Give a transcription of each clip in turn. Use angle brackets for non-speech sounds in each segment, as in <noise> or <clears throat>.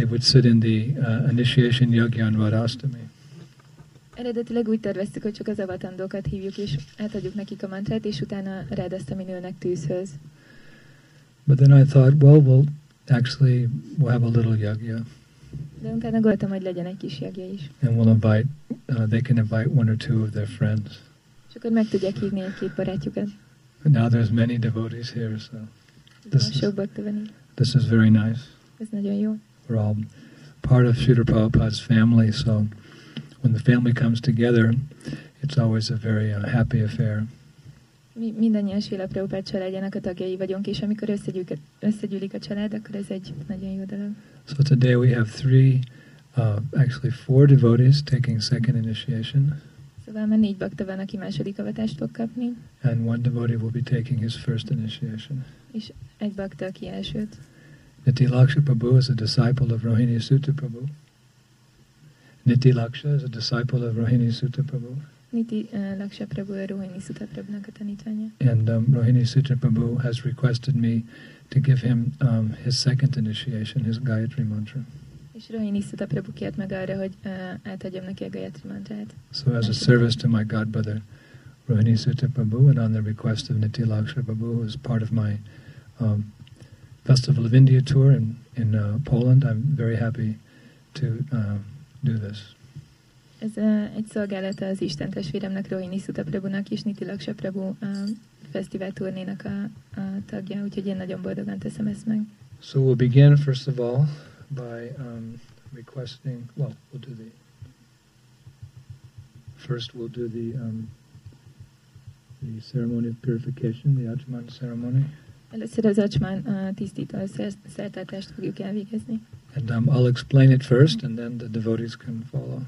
they would sit in the uh, initiation yajna on Radhastami. Eredetileg úgy terveztük, hogy csak az avatandókat hívjuk, és átadjuk nekik a mantrát, és utána nőnek tűzhöz. But then I thought, well, we'll actually we'll have a little yajna, De utána gondoltam, hogy legyen egy kis jagja is. and we'll invite. Uh, they can invite one or two of their friends. És akkor meg tudják hívni egy-két barátjukat. But now there's many devotees here, so This is- this is very nice. Ez nagyon jó. We're all part of Srila Prabhupada's family, so when the family comes together, it's always a very uh, happy affair. Mi mindannyian Sila Prabhupád családjának a tagjai vagyunk, és amikor összegyűlik, összegyűlik a család, akkor ez egy nagyon jó dolog. So today we have three, uh, actually four devotees taking second initiation, Szóval már négy bakta van, aki második avatást fog kapni, and one devotee will be taking his first initiation. és egy bakta, aki elsőt. Niti Laksha Prabhu is a disciple of Rohini Suta Prabhu. Niti Laksha is a disciple of Rohini Suta Prabhu. Niti uh, Laksa Prabhu, a Rohini Suta tanítványa. And um, Rohini Suta Prabhu has requested me to give him um, his second initiation, his Gayatri mantra. És Rohini Suta Prabhu kért meg arra, hogy uh, átadjam neki a Gayatri mantrát. So as a service to my godbrother, Rohini Suta Prabhu, and on the request of Niti Laksha Prabhu, who is part of my um, Festival of India tour in, in uh, Poland, I'm very happy to uh, do this. Ez uh, egy szolgálata az Isten testvéremnek, Rohini Suta Prabhunak és Niti Laksa Prabhu a fesztivál turnénak a, a tagja, úgyhogy én nagyon boldogan teszem ezt meg. So we'll begin, first of all, by um, requesting, well, we'll do the, first we'll do the, um, the ceremony of purification, the achaman ceremony. Először az acsmán a tisztító szer- szertartást fogjuk elvégezni. And um, I'll explain it first, and then the devotees can follow.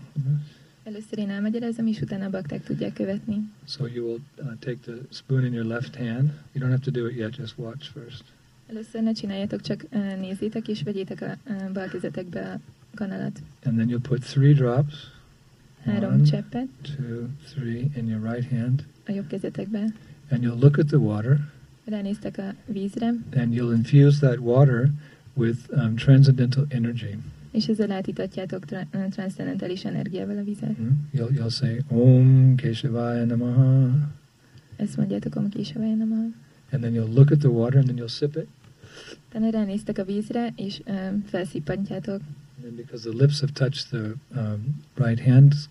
Először én elmagyarázom, és utána a bakták tudják követni. So you will uh, take the spoon in your left hand. You don't have to do it yet, just watch first. Először ne csináljátok, csak uh, nézzétek, és vegyétek a uh, bal kezetekbe a kanalat. And then you'll put three drops, Három One. cseppet two, three, in your right hand, a jobb kezetekbe. and you'll look at the water, Ránéztek a vízre, and you'll infuse that water with um, transcendental energy. és ezzel átítatjátok tra- transzcendentális energiával a vizet. Hmm? You'll, you'll say, Om Keshavaya Namaha. Ezt mondjátok, Om Késavaja Namaha. And then you'll look at the water, and then you'll sip it. Utána ránéztek a vízre, és um, felszippantjátok. And then because the lips have touched the um, right hand, it's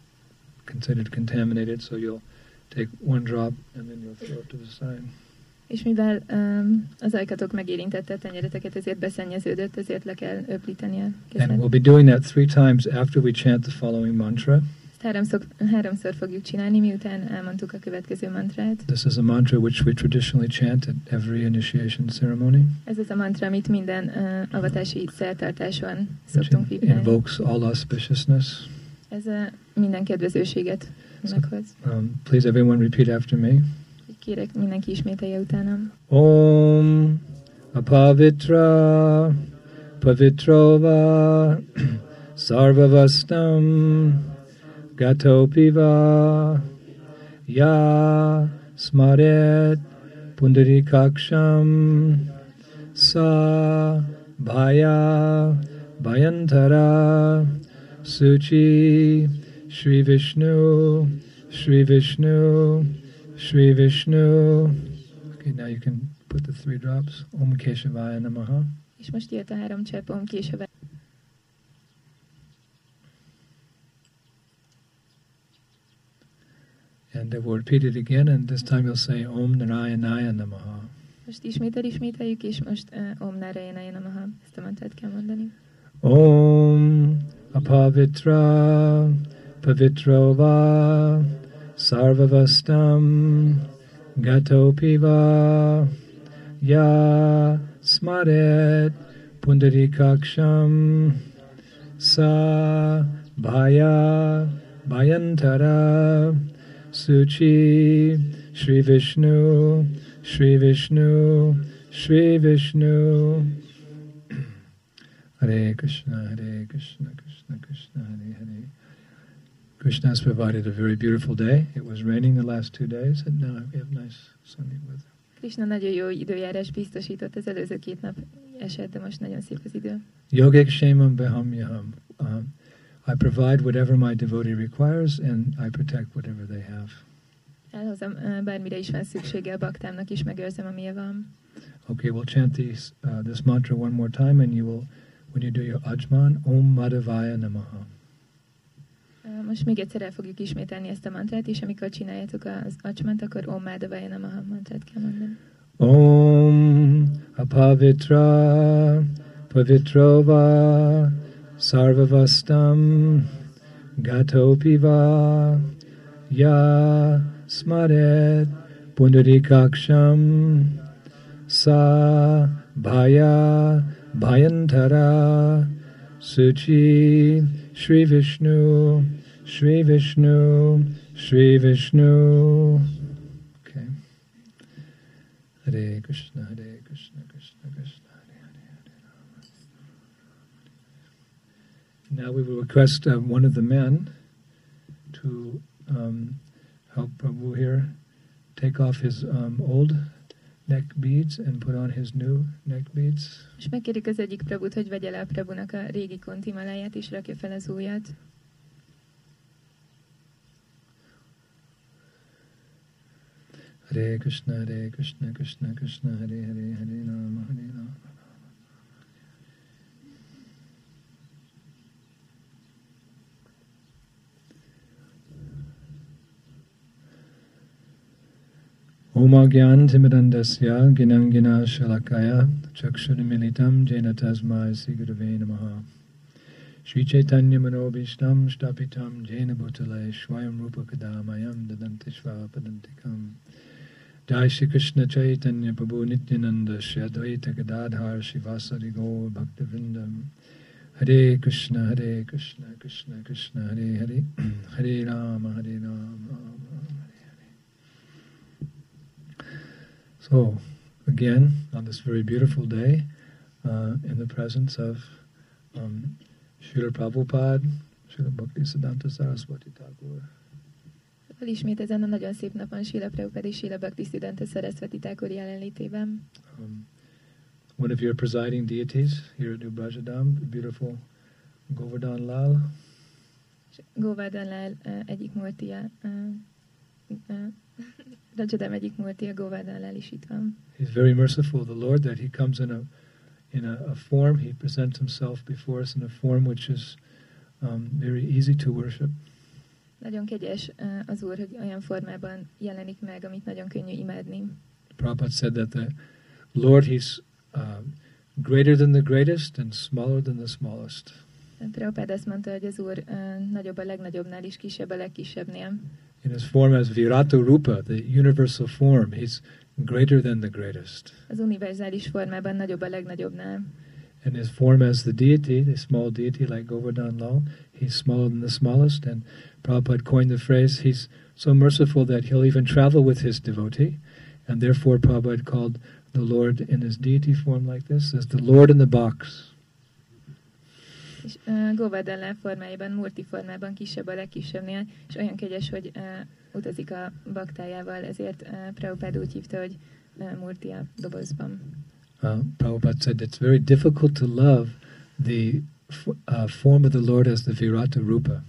considered contaminated, so you'll take one drop, and then you'll throw it to the side. És mivel um, az ajkatok megérintette a tenyereteket, ezért beszennyeződött, ezért le kell öblíteni a And kezet. we'll be doing that three times after we chant the following mantra. Háromszor, háromszor fogjuk csinálni, miután elmondtuk a következő mantrát. This is a mantra which we traditionally chant at every initiation ceremony, Ez az a mantra, amit minden uh, avatási szertartáson szoktunk vibrálni. invokes all auspiciousness. Ez uh, minden kedvezőséget meghoz. Um, please, everyone, repeat after me. Kérek, mindenki ismételje utánam. Om apavitra pavitrova sarvavastam gatopiva ya smaret pundarikaksham sa bhaya bhayantara suchi Shri Vishnu Shri Vishnu Shri Vishnu Okay, now you can put the three drops. Om Keshavaya Namaha. És most jött a három csepp, Om Késavaja. And then we'll repeat it again, and this time you'll say Om Narayanaya Namaha. Most ismétel ismételjük, és most uh, Om Narayanaya Namaha. Ezt a mantrát kell mondani. Om Apavitra Pavitrova Sarvavastam Gatopiva Ya Smaret Pundarikaksham Sa Bhaya Bhayantara Suchi Shri Vishnu Shri Vishnu Shri Vishnu <clears throat> Hare Krishna, Hare Krishna, Krishna Krishna, Hare Hare. Krishna has provided a very beautiful day. It was raining the last two days, and now we have nice sunny weather. Krishna nagyon jó időjárás biztosított az előző két nap eset, de most nagyon szép az idő. Yoga Kshemam Vahamyaham. Um, I provide whatever my devotee requires and I protect whatever they have. Elhozom uh, bármire is van szüksége a baktámnak is, megőrzem, amilyen van. Okay, we'll chant these, uh, this mantra one more time and you will, when you do your achaman, Om Madhavaya Namaha. Most még egyszer el fogjuk ismételni ezt a mantrát, és amikor csináljátok az acsmant, akkor Om Madhavaya Namaha mantrát kell mondani. Om Apavitra Pavitrova Sarvavastam Gatopiva Ya Smaret Pundarikaksham Sa Bhaya Bhayantara Suchi Shri Vishnu Shri Vishnu Shri Vishnu Okay. Hare Krishna, Hare Krishna, Krishna Krishna, Hare Hare, Hare. Now we will request uh, one of the men to um, help Prabhu here take off his um, old neck beads and put on his new neck beads. És megkérjük az egyik Prabhut, hogy vegye le a Prabhunak a régi kontimaláját, és rakja fel az újat. Hare Krishna, Hare Krishna, Krishna Krishna, Hare Hare, Hare Rama, Hare Rama. Omagyan Timidandasya Ginangina Shalakaya Chakshudimilitam Jena Tasmai Sigurave Namaha Sri Chaitanya Manobishtam Shtapitam Jena Bhutale Shwayam Rupa Kadamayam Dadantishva Padantikam Jai Shri Krishna Chaitanya Prabhu Nityananda Shri Advaita Gadadhar Shrivasadi Gaur Bhaktivindam Hare Krishna Hare Krishna Krishna Krishna Hare Hare <clears throat> Hare Rama Hare Rama Hare Hare. So again on this very beautiful day uh, in the presence of um, Srila Prabhupada, Srila Bhaktisiddhanta Saraswati Thakur Szóval ismét ezen a nagyon szép napon Sila Prabhupada és Sila Bhaktisiddhanta Saraswati Thakur jelenlétében. um, one of your presiding deities here at New Brajadam, the beautiful Govardhan Lal. Govardhan Lal uh, egyik múltia, uh, uh, <laughs> Rajadam egyik múltia, Govardhan Lal is itt van. He's very merciful, the Lord, that he comes in a in a, a form. He presents himself before us in a form which is um, very easy to worship. Nagyon kegyes az Úr, hogy olyan formában jelenik meg, amit nagyon könnyű imádni. Prabhupada said that the Lord, he's uh, greater than the greatest and smaller than the smallest. Prabhupada azt mondta, hogy az Úr uh, nagyobb a legnagyobbnál is, kisebb a legkisebbnél. In his form as Virata Rupa, the universal form, he's greater than the greatest. Az univerzális formában nagyobb a legnagyobbnál. And his form as the deity, the small deity like Govardhan Lal, he's smaller than the smallest. And Prabhupada coined the phrase, he's so merciful that he'll even travel with his devotee. And therefore Prabhupada called the Lord in his deity form like this as the Lord in the box. És uh, Govardhan formájában, Murti formában kisebb a legkisebbnél, és olyan kegyes, hogy uh, utazik a baktájával, ezért uh, Prabhupada úgy hívta, hogy uh, Murti a dobozban. Uh, Prabhupada said it's very difficult to love the f- uh, form of the Lord as the Virata Rupa.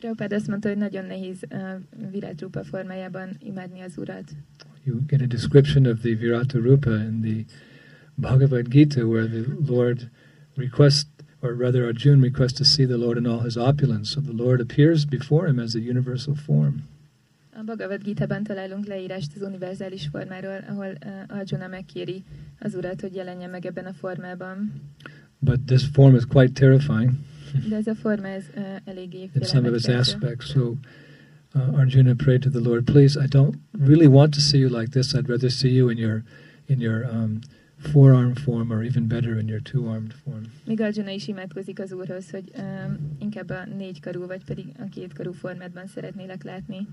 Prabhupada azt mondta, hogy nagyon nehéz uh, Virat Rupa formájában imádni az Urat. You get a description of the Virata Rupa in the Bhagavad Gita where the Lord requests, or rather Arjuna requests to see the Lord in all his opulence. So the Lord appears before him as a universal form. A Bhagavad Gita-ban találunk leírást az univerzális formáról, ahol uh, Arjuna megkéri az Urat, hogy jelenjen meg ebben a formában. But this form is quite terrifying De ez a forma, ez uh, eléggé in some of its aspects. So uh, Arjuna prayed to the Lord, please, I don't really want to see you like this. I'd rather see you in your in your um, four-arm form, or even better, in your two-armed form. Még Arjuna is imádkozik az Úrhoz, hogy um, inkább a négy karú, vagy pedig a két karú formádban szeretnélek látni.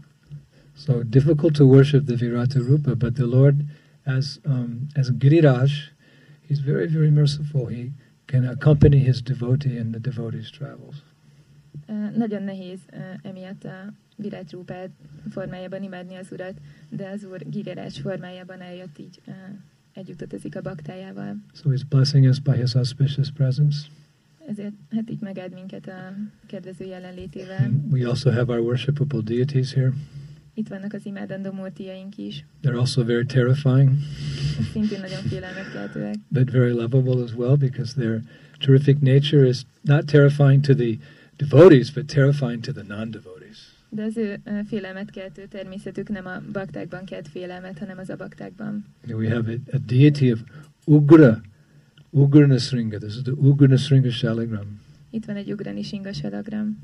So difficult to worship the Virata Rupa, but the Lord, as um, as Giriraj, he's very very merciful. He can accompany his devotee in the devotee's travels. Uh, nagyon nehéz uh, emiatt a Virág Rupert formájában imádni az Urat, de az Úr Girirás formájában eljött így uh, együtt utazik a baktájával. So he's blessing us by his auspicious presence. Ezért hát így megáld minket a kedvező jelenlétével. And we also have our worshipable deities here. Itt vannak az imádandó múltiaink is. They're also very terrifying, Szintén nagyon félelmetkeltőek. <laughs> but very lovable as well because their terrific nature is not terrifying to the devotees, but terrifying to the non-devotees. De az ő félelmetkeltő természetük nem a baktákban kelt félelmet, hanem az abaktákban. We have a, a deity of Ugra, Ugra Nasringa. This is the Ugra Nasringa Shaligram. Itt van egy ugrani singa salagram.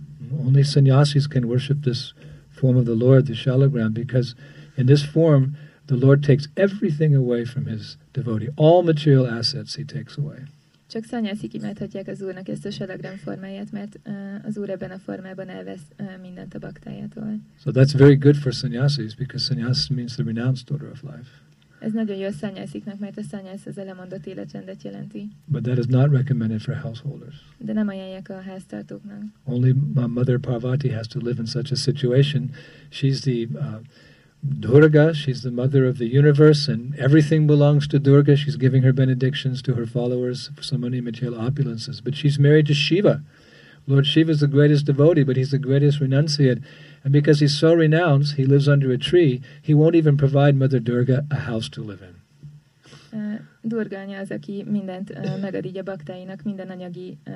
Only sannyasis can worship this form of the Lord, the Shalagram, because in this form, the Lord takes everything away from his devotee. All material assets he takes away. Csak szanyászik imádhatják az úrnak ezt a salagram formáját, mert ö, az úr ebben a formában elvesz ö, mindent a baktájától. So that's very good for sannyasis because sannyas means the renounced order of life. Ez nagyon jó a szanyásziknak, mert a szanyász az elemondott életrendet jelenti. But that is not recommended for householders. De nem ajánlják a háztartóknak. Only uh, Mother Parvati has to live in such a situation. She's the uh, Durga, she's the mother of the universe, and everything belongs to Durga. She's giving her benedictions to her followers for so many material opulences. But she's married to Shiva. Lord Shiva is the greatest devotee, but he's the greatest renunciate. And because he's so renounced, he lives under a tree. He won't even provide Mother Durga a house to live in. Ö, Durga anya az, aki mindent ö, megad így a baktáinak, minden anyagi, ö,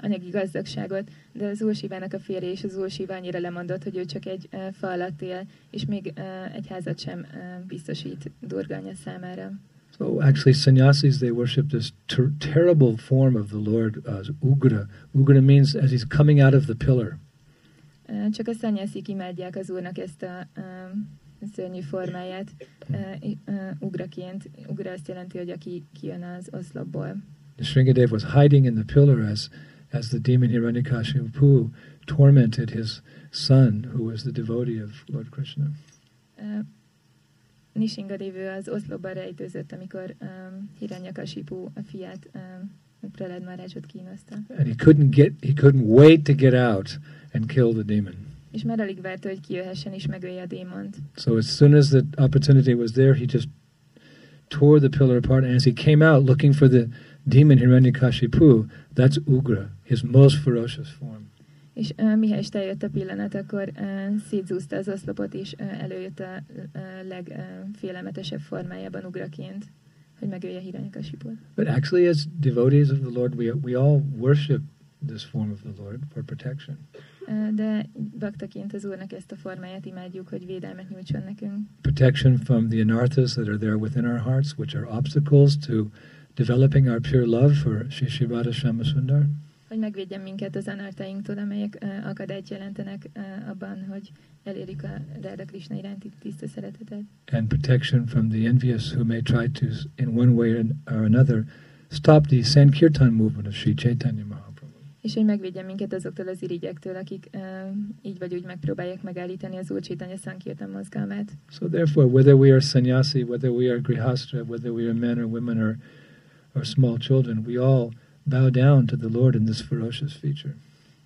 anyagi gazdagságot, de az Úr Sivának a férje és az Úr Siva annyira lemondott, hogy ő csak egy fa alatt él, és még egy házat sem biztosít Durga anya számára. So actually, sannyasis they worship this ter- terrible form of the Lord as Ugra. Ugra means as he's coming out of the pillar. Ö, Csak a szanyászik imádják az Úrnak ezt a ö, szörnyű formáját uh, i- ö, ugraként. Ugra azt jelenti, hogy aki kijön az oszlopból. Nrsingadev was hiding in the pillar as, as the demon Hiranyakashipu tormented his son, who was the devotee of Lord Krishna. Ö, Nishingadévő az oszlopban rejtőzött, amikor um, Hiranyakasipu a fiát um, Pralad Maharajot kínozta. And he couldn't get, he couldn't wait to get out and kill the demon. És már alig várta, hogy kijöhessen és megölje a démont. So as soon as the opportunity was there, he just tore the pillar apart. And as he came out looking for the demon Hiranyakashipu, that's Ugra, his most ferocious form. És uh, mihelyest eljött a pillanat, akkor uh, szétzúzta az oszlopot, és uh, előjött a uh, legfélelmetesebb formájában ugraként, hogy megölje Hiranyakasiput. But actually, as devotees of the Lord, we, we all worship this form of the Lord for protection. Uh, de baktaként az Úrnak ezt a formáját imádjuk, hogy védelmet nyújtson nekünk. Protection from the anarthas that are there within our hearts, which are obstacles to developing our pure love for Sri Shivada Shamasundar. Hogy megvédjen minket az anartáinktól, amelyek akadályt jelentenek abban, hogy elérjük a Ráda Krishna iránti tiszta szeretetet. And protection from the envious who may try to, in one way or another, stop the Sankirtan movement of Sri Chaitanya Mahaprabhu. És hogy megvédjen minket azoktól az irigyektől, akik uh, így vagy úgy megpróbálják megállítani az Úr Chaitanya Sankirtan mozgalmát. So therefore, whether we are sannyasi, whether we are grihastra, whether we are men or women or, or small children, we all bow down to the Lord in this ferocious feature.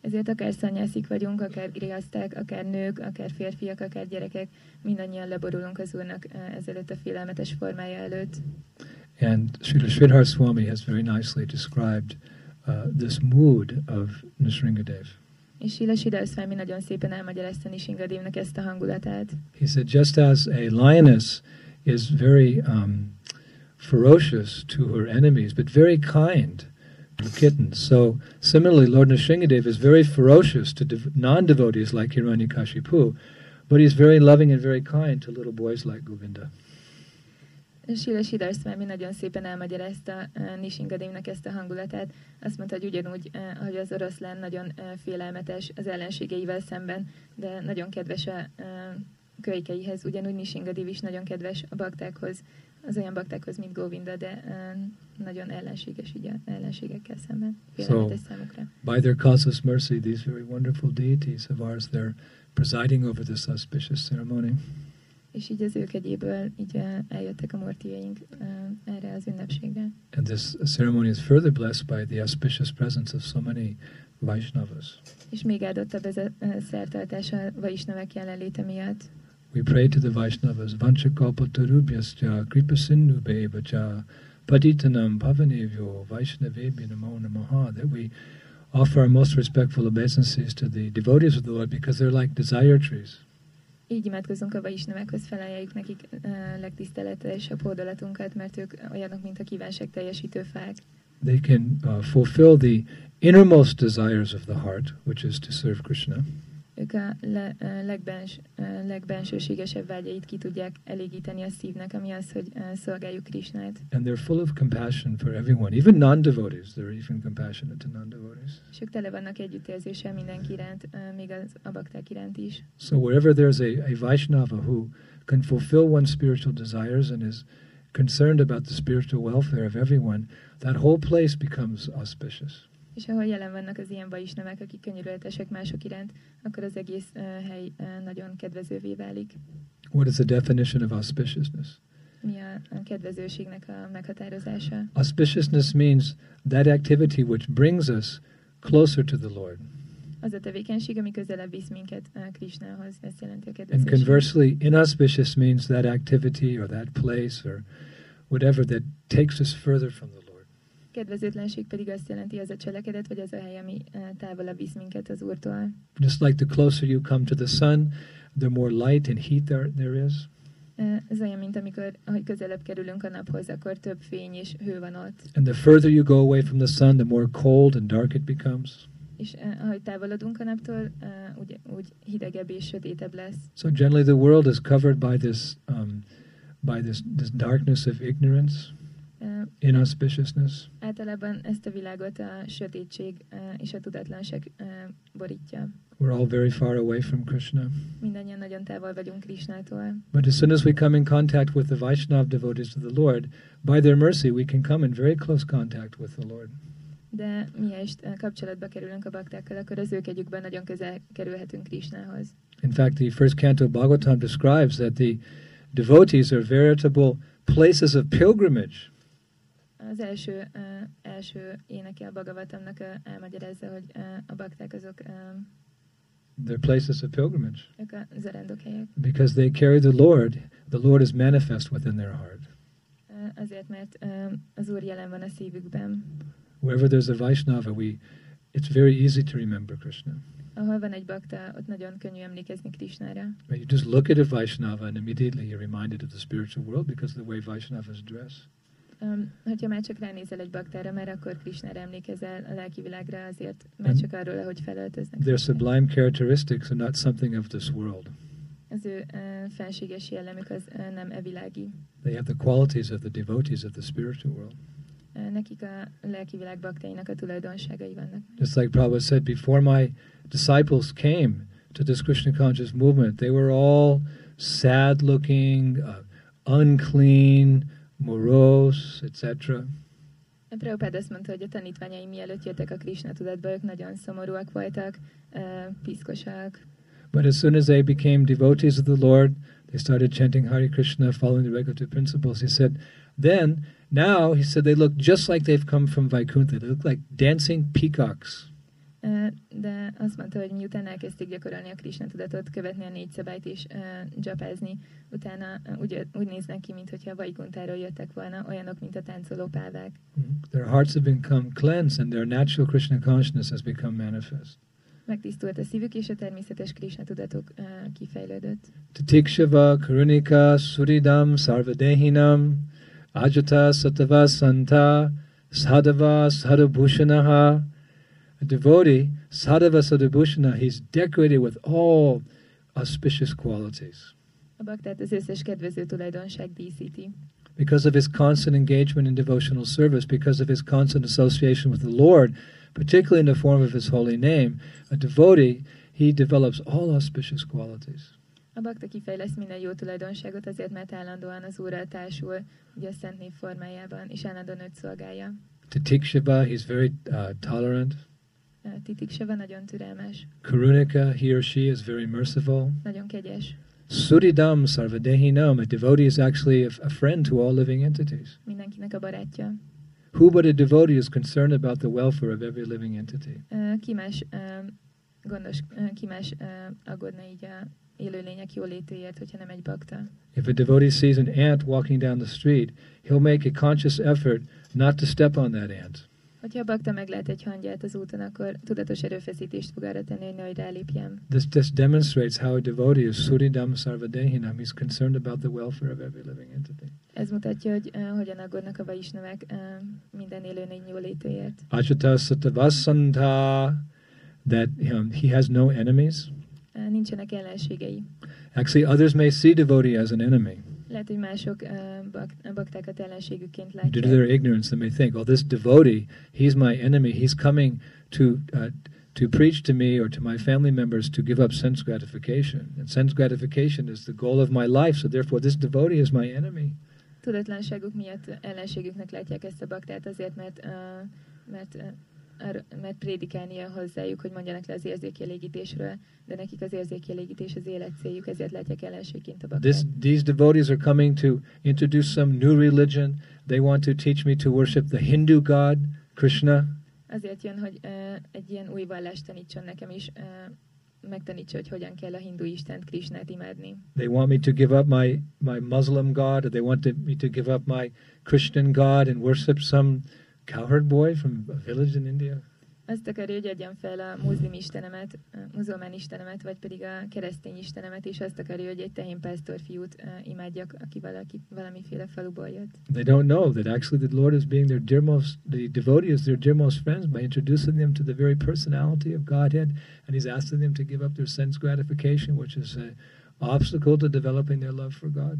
Ezért akár szanyászik vagyunk, akár grihaszták, akár nők, akár férfiak, akár gyerekek, mindannyian leborulunk az Úrnak uh, ezelőtt a félelmetes formája előtt. And Srila Sridhar Swami has very nicely described uh, this mood of Nrsingadev. És Sila Sidar Swami nagyon szépen elmagyarázta Nishingadévnek ezt a hangulatát. He said, just as a lioness is very um, ferocious to her enemies, but very kind kittens, so similarly, Lord Nrsingadev is very ferocious to dev- non devotees like Hiranyakashipu, but he's very loving and very kind to little boys like Govinda. Sila Sidar Swami nagyon szépen elmagyarázta uh, Nishingadévnek ezt a hangulatát. Azt mondta, hogy ugyanúgy, uh, hogy az oroszlán nagyon uh, félelmetes az ellenségeivel szemben, de nagyon kedves a uh, kölykeihez, ugyanúgy Nishingadév is nagyon kedves a baktákhoz, az olyan baktákhoz, mint Govinda, de uh, nagyon ellenséges így ellenségekkel szemben, so. By their causeless mercy, these very wonderful deities of ours, they're presiding over this auspicious ceremony. És így az ők egyéből így uh, eljöttek a mortiaink uh, erre az ünnepségre. And this ceremony is further blessed by the auspicious presence of so many Vaishnavas. És még áldottabb ez a szertartás a Vaisnavek jelenléte miatt. We pray to the Vaishnavas, Vanchakalpatarubhyascha, Kripasindubheva Patitanam Pavanebhyo Vaishnavebhi Namo Namaha, that we offer our most respectful obeisances to the devotees of the Lord because they're like desire trees. Így imádkozunk a Vaisnavekhoz, felajánljuk nekik uh, legtiszteletesebb hódolatunkat, mert ők olyanok, mint a kívánság teljesítő fák. They can uh, fulfill the innermost desires of the heart, which is to serve Krishna. Ők a le, legbens, legbensőségesebb vágyait ki tudják elégíteni a szívnek, ami az, hogy szolgáljuk Krisnát. And they're full of compassion for everyone, even non-devotees. They're even compassionate to non-devotees. És ők tele vannak együttérzéssel mindenki iránt, még az abakták iránt is. So wherever there's a, a Vaishnava who can fulfill one's spiritual desires and is concerned about the spiritual welfare of everyone, that whole place becomes auspicious. És ahol jelen vannak az ilyen nevek, akik könyörületesek mások iránt, akkor az egész uh, hely uh, nagyon kedvezővé válik. What is the definition of auspiciousness? Mi a, a kedvezőségnek a meghatározása? Auspiciousness means that activity which brings us closer to the Lord. Az a tevékenység, ami közelebb visz minket uh, Krishnához, ezt jelenti a kedvezőség. And conversely, inauspicious means that activity or that place or whatever that takes us further from the Lord. Kedvezőtlenség pedig azt jelenti az a cselekedet, vagy az a hely, ami eh, távolabb visz minket az Úrtól. Just like the closer you come to the sun, the more light and heat there, there is. Eh, ez olyan, mint amikor ahogy közelebb kerülünk a naphoz, akkor több fény és hő van ott. And the further you go away from the sun, the more cold and dark it becomes. És uh, ahogy távolodunk a naptól, úgy, úgy hidegebb és sötétebb lesz. So generally the world is covered by this um, by this this darkness of ignorance. Inauspiciousness. Általában ezt a világot a sötétség és a tudatlanság borítja. We're all very far away from Krishna. Mindannyian nagyon távol vagyunk Krishnától. But as soon as we come in contact with the Vaishnav devotees of the Lord, by their mercy we can come in very close contact with the Lord. De miest kapcsolatba kerülünk a baktákkal, akkor az ők együkben nagyon közel kerülhetünk Krishnához. In fact, the first canto of Bhagavatam describes that the devotees are veritable places of pilgrimage az első, első éneke a Bhagavatamnak elmagyarázza, hogy a bakták azok They're places of pilgrimage. Because they carry the Lord, the Lord is manifest within their heart. Azért, mert az Úr jelen van a szívükben. Wherever there's a Vaishnava, we, it's very easy to remember Krishna. Ahol van egy bakta, ott nagyon könnyű emlékezni Krishnára. But you just look at a Vaishnava and immediately you're reminded of the spiritual world because of the way Vaishnavas dress. Hogyha már csak ránézel egy baktára, mert akkor Krishnára emlékezel a lelki világra, azért már csak arról, ahogy felöltöznek. Their sublime characteristics are not something of this world. Az ő uh, fenséges jellemük az uh, nem evilági. They have the qualities of the devotees of the spiritual world. Uh, nekik a lelki világ baktainak a tulajdonságai vannak. Just like Prabhupada said, before my disciples came to this Krishna conscious movement, they were all sad looking, uh, unclean, morose, etc. Prabhupád azt mondta, hogy a tanítványai mielőtt jöttek a Krishna tudatba, ők nagyon szomorúak voltak, uh, piszkosak. But as soon as they became devotees of the Lord, they started chanting Hare Krishna, following the regulative principles. He said, then, now, he said, they look just like they've come from Vaikuntha. They look like dancing peacocks. De azt mondta, hogy miután elkezdték gyakorolni a Krishna tudatot, követni a négy szabályt és uh, japázni, utána úgy, úgy néznek ki, mintha Vaikuntáról jöttek volna, olyanok, mint a táncoló pávák. Mm-hmm. Their hearts have become cleansed and their natural Krishna consciousness has become manifest. Megtisztult a szívük, és a természetes Krishna tudatok uh, kifejlődött. Titikshava, Karunika, Suridam, Sarvadehinam, Ajata, Satava, Santa, Sadava, Sadabhushanaha, a devotee, Sadhava Sadhubhushana, he's decorated with all auspicious qualities. A baktát az összes kedvező tulajdonság díszíti. Because of his constant engagement in devotional service, because of his constant association with the Lord, particularly in the form of his holy name, a devotee, he develops all auspicious qualities. A bakta kifejleszt minden jó tulajdonságot azért, mert állandóan az Úrral társul, ugye a Szent Név formájában, és állandóan őt szolgálja. Titikshava, he's very uh, tolerant. Titikseva nagyon türelmes. Karunika, he or she is very merciful. Nagyon kegyes. Suridam sarvadehinam. A devotee is actually a, a friend to all living entities. Mindenkinek a barátja. Who but a devotee is concerned about the welfare of every living entity? Ö, Ki más ö, gondos, ö, ki más aggódna így a élőlények jólétéért, hogyha nem egy bakta. If a devotee sees an ant walking down the street, he'll make a conscious effort not to step on that ant. Hogyha a bakta meglát egy hangyát az úton, akkor tudatos erőfeszítést fog arra tenni, hogy nehogy rálépjem. This just demonstrates how a devotee is suridam sarvadehinam. He's concerned about the welfare of every living entity. Ez mutatja, hogy uh, hogyan aggódnak a vaisnavek uh, minden élőlény jólétéért. Achata satavasanta, that um, he has no enemies. Uh, nincsenek ellenségei. Actually, others may see devotee as an enemy. Lehet, hogy mások uh, bak, baktákat ellenségükként Due to látják. their ignorance, they may think, "Oh, this devotee, he's my enemy. He's coming to uh, to preach to me or to my family members to give up sense gratification. And sense gratification is the goal of my life. So therefore, this devotee is my enemy." Tudatlanságuk miatt ellenségüknek látják ezt a baktát azért, mert, uh, mert, uh, mert prédikálnia hozzájuk, hogy mondjanak le az érzékielégítésről, de nekik az érzékielégítés az élet céljuk, ezért látják ellenségként a baktát. This, these devotees are coming to introduce some new religion. They want to teach me to worship the Hindu god, Krishna. Azért jön, hogy uh, egy ilyen új vallást tanítson nekem is, uh, megtanítsa, hogy hogyan kell a hindu istent, Krishnát imádni. They want me to give up my, my Muslim god, or they want to, me to give up my Christian god and worship some cowherd boy from a village in India. Azt akarja, hogy adjam fel a muzlim istenemet, a muzulmán istenemet, vagy pedig a keresztény istenemet, és azt akarja, hogy egy tehénpásztor fiút uh, imádjak, aki valaki, valamiféle faluból jött. They don't know that actually the Lord is being their dearmost, the devotee is their dearmost friends by introducing them to the very personality of Godhead, and He's asking them to give up their sense gratification, which is an obstacle to developing their love for God.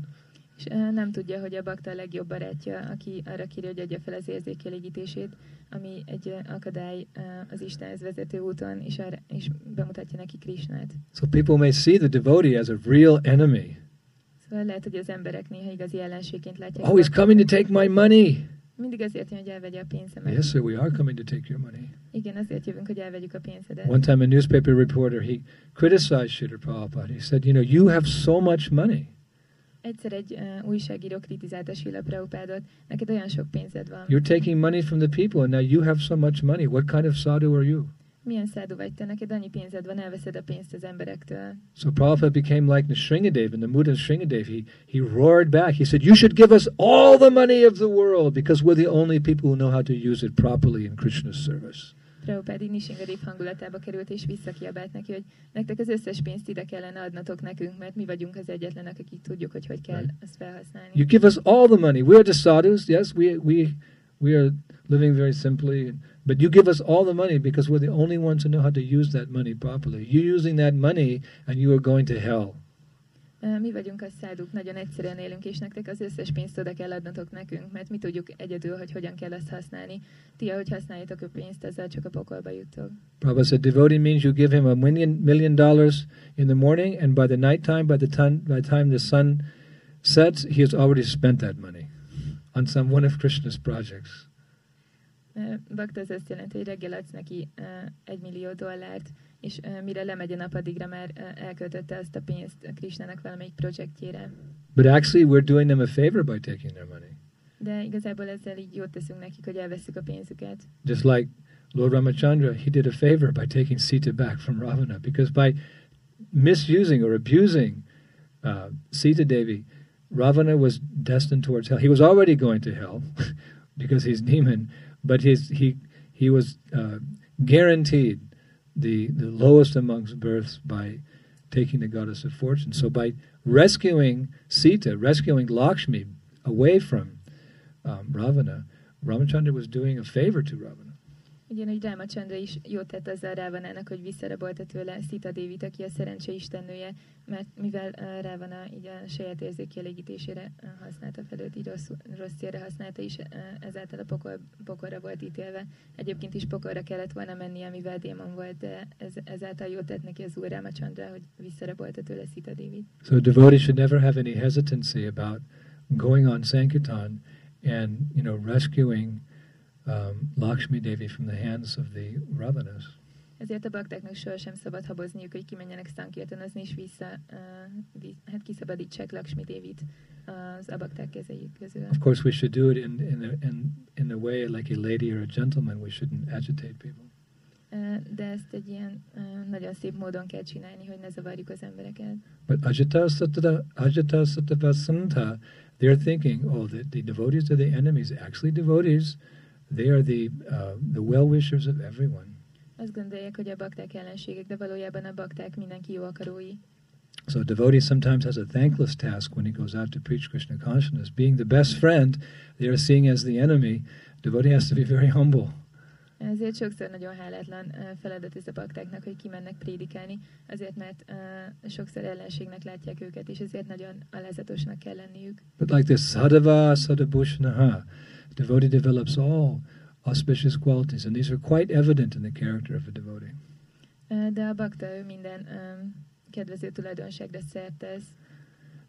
És nem tudja, hogy a bakta a legjobb barátja, aki arra kéri, hogy adja fel az érzékelégítését, ami egy akadály az Istenhez vezető úton, és, arra, és bemutatja neki Krishnát. So people may see the devotee as a real enemy. Szóval lehet, hogy az emberek néha igazi ellenségként látják. Oh, he's coming to take my money. Mindig azért jön, hogy elvegye a pénzemet. Yes, sir, we are coming to take your money. Igen, azért jövünk, hogy elvegyük a pénzedet. One time, a newspaper reporter he criticized Srila Prabhupada. He said, "You know, you have so much money. Egyszer egy uh, újságíró kritizálta Srila Prabhupádot, neked olyan sok pénzed van. You're taking money from the people, and now you have so much money. What kind of sadhu are you?" Milyen szádu vagy te, neked annyi pénzed van, elveszed a pénzt az emberektől. So Prabhupada became like Nrsingadev, and the Buddha Nrsingadev, he, he roared back. He said, You should give us all the money of the world because we're the only people who know how to use it properly in Krishna's service. Prabhupád így Nishingadev hangulatába került, és visszakiabált neki, hogy nektek az összes pénzt ide kellene adnatok nekünk, mert mi vagyunk az egyetlenek, akik tudjuk, hogy hogy kell azt felhasználni. You give us all the money. We're the sadhus, yes, we, we, we are living very simply, but you give us all the money because we're the only ones who know how to use that money properly. You're using that money and you are going to hell. Mi vagyunk a száduk, nagyon egyszerűen élünk, és nektek az összes pénzt oda kell adnotok nekünk, mert mi tudjuk egyedül, hogy hogyan kell azt használni. Ti, ahogy használjátok a pénzt, ezzel csak a pokolba juttok. Prabhupada said devotee means you give him a million, million dollars in the morning, and by the night time, by the time, by the time the sun sets, he has already spent that money on some one of Krishna's projects. Ö, Bakta az azt jelenti, hogy reggel adsz neki ö, egy millió dollárt, és mire lemegy a nap, addigra már elköltötte azt a pénzt Krisnának valamelyik projektjére. But actually, we're doing them a favor by taking their money. De igazából ezzel így jót teszünk nekik, hogy elveszük a pénzüket. Just like Lord Ramachandra, he did a favor by taking Sita back from Ravana, because by misusing or abusing uh, Sita Devi, Ravana was destined towards hell. He was already going to hell <laughs> because he's demon, but his, he he was uh, guaranteed the the lowest amongst births by taking the goddess of fortune. So by rescuing Sita, rescuing Lakshmi away from um, Ravana, Ramachandra was doing a favor to Ravana. Ugyanúgy Rámacsandra is jót tett azzal Rávanának, hogy visszarabolta tőle Szita Dévit, aki a szerencse istennője, mert mivel Rávana így a saját érzékielégítésére használta fel őt, így rossz, rossz célra használta, uh, ezáltal a pokol, pokolra volt ítélve. Egyébként is pokolra kellett volna mennie, mivel démon volt, de ez, ezáltal jót tett neki az úr Rámacsandra, hogy visszarabolta tőle Szita Dévit. So a devotee should never have any hesitancy about going on Sankirtan and you know rescuing um, Lakshmi Devi from the hands of the Ravanas. Ezért a baktáknak sohasem szabad habozniuk, hogy kimenjenek Sankirtanozni, és vissza, uh, hát kiszabadítsák Lakshmi Dévit az abakták kezei közül. Of course, we should do it in, in, a, in, in a way like a lady or a gentleman. We shouldn't agitate people. de ezt egy ilyen uh, nagyon szép módon kell csinálni, hogy ne zavarjuk az embereket. But Ajita Sattva, Ajita Sattva Santa, they're thinking, oh, the, the devotees are the enemies. Actually, devotees, they are the, uh, the well-wishers of everyone. Azt gondolják, hogy a bakták ellenségek, de valójában a bakták mindenki jó akarói. So a devotee sometimes has a thankless task when he goes out to preach Krishna consciousness. Being the best friend they are seeing as the enemy, devotee has to be very humble. Ezért sokszor nagyon hálátlan feladat ez a baktáknak, hogy kimennek prédikálni, azért mert uh, sokszor ellenségnek látják őket, és ezért nagyon alázatosnak kell lenniük. But like this sadava sadabhushnaha, devotee develops all auspicious qualities, and these are quite evident in the character of a devotee. De a bakta ő minden um, kedvező tulajdonságra szert tesz.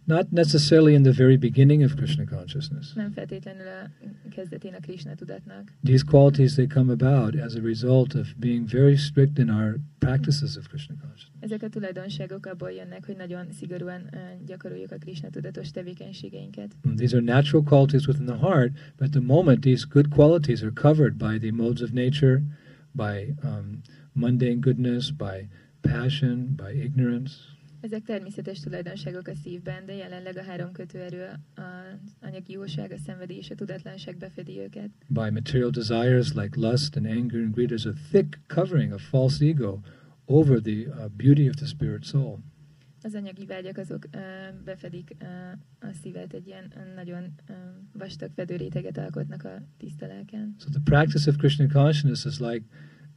Not necessarily in the very beginning of Krishna consciousness. Nem feltétlenül a kezdetén a Krishna tudatnak. These qualities they come about as a result of being very strict in our practices of Krishna consciousness. Ezek a tulajdonságok abból jönnek, hogy nagyon szigorúan uh, gyakoroljuk a Krishna tudatos tevékenységeinket. And these are natural qualities within the heart, but the moment these good qualities are covered by the modes of nature, by um, mundane goodness, by passion, by ignorance, ezek természetes tulajdonságok a szívben, de jelenleg a három kötőerő, az anyagi jóság, a szenvedély és a tudatlanság befedi őket. By material desires like lust and anger and greed, there's a thick covering of false ego over the uh, beauty of the spirit soul. Az anyagi vágyak azok uh, befedik uh, a szívet, egy ilyen nagyon uh, vastag fedőréteget alkotnak a tiszta lelken. So the practice of Krishna consciousness is like,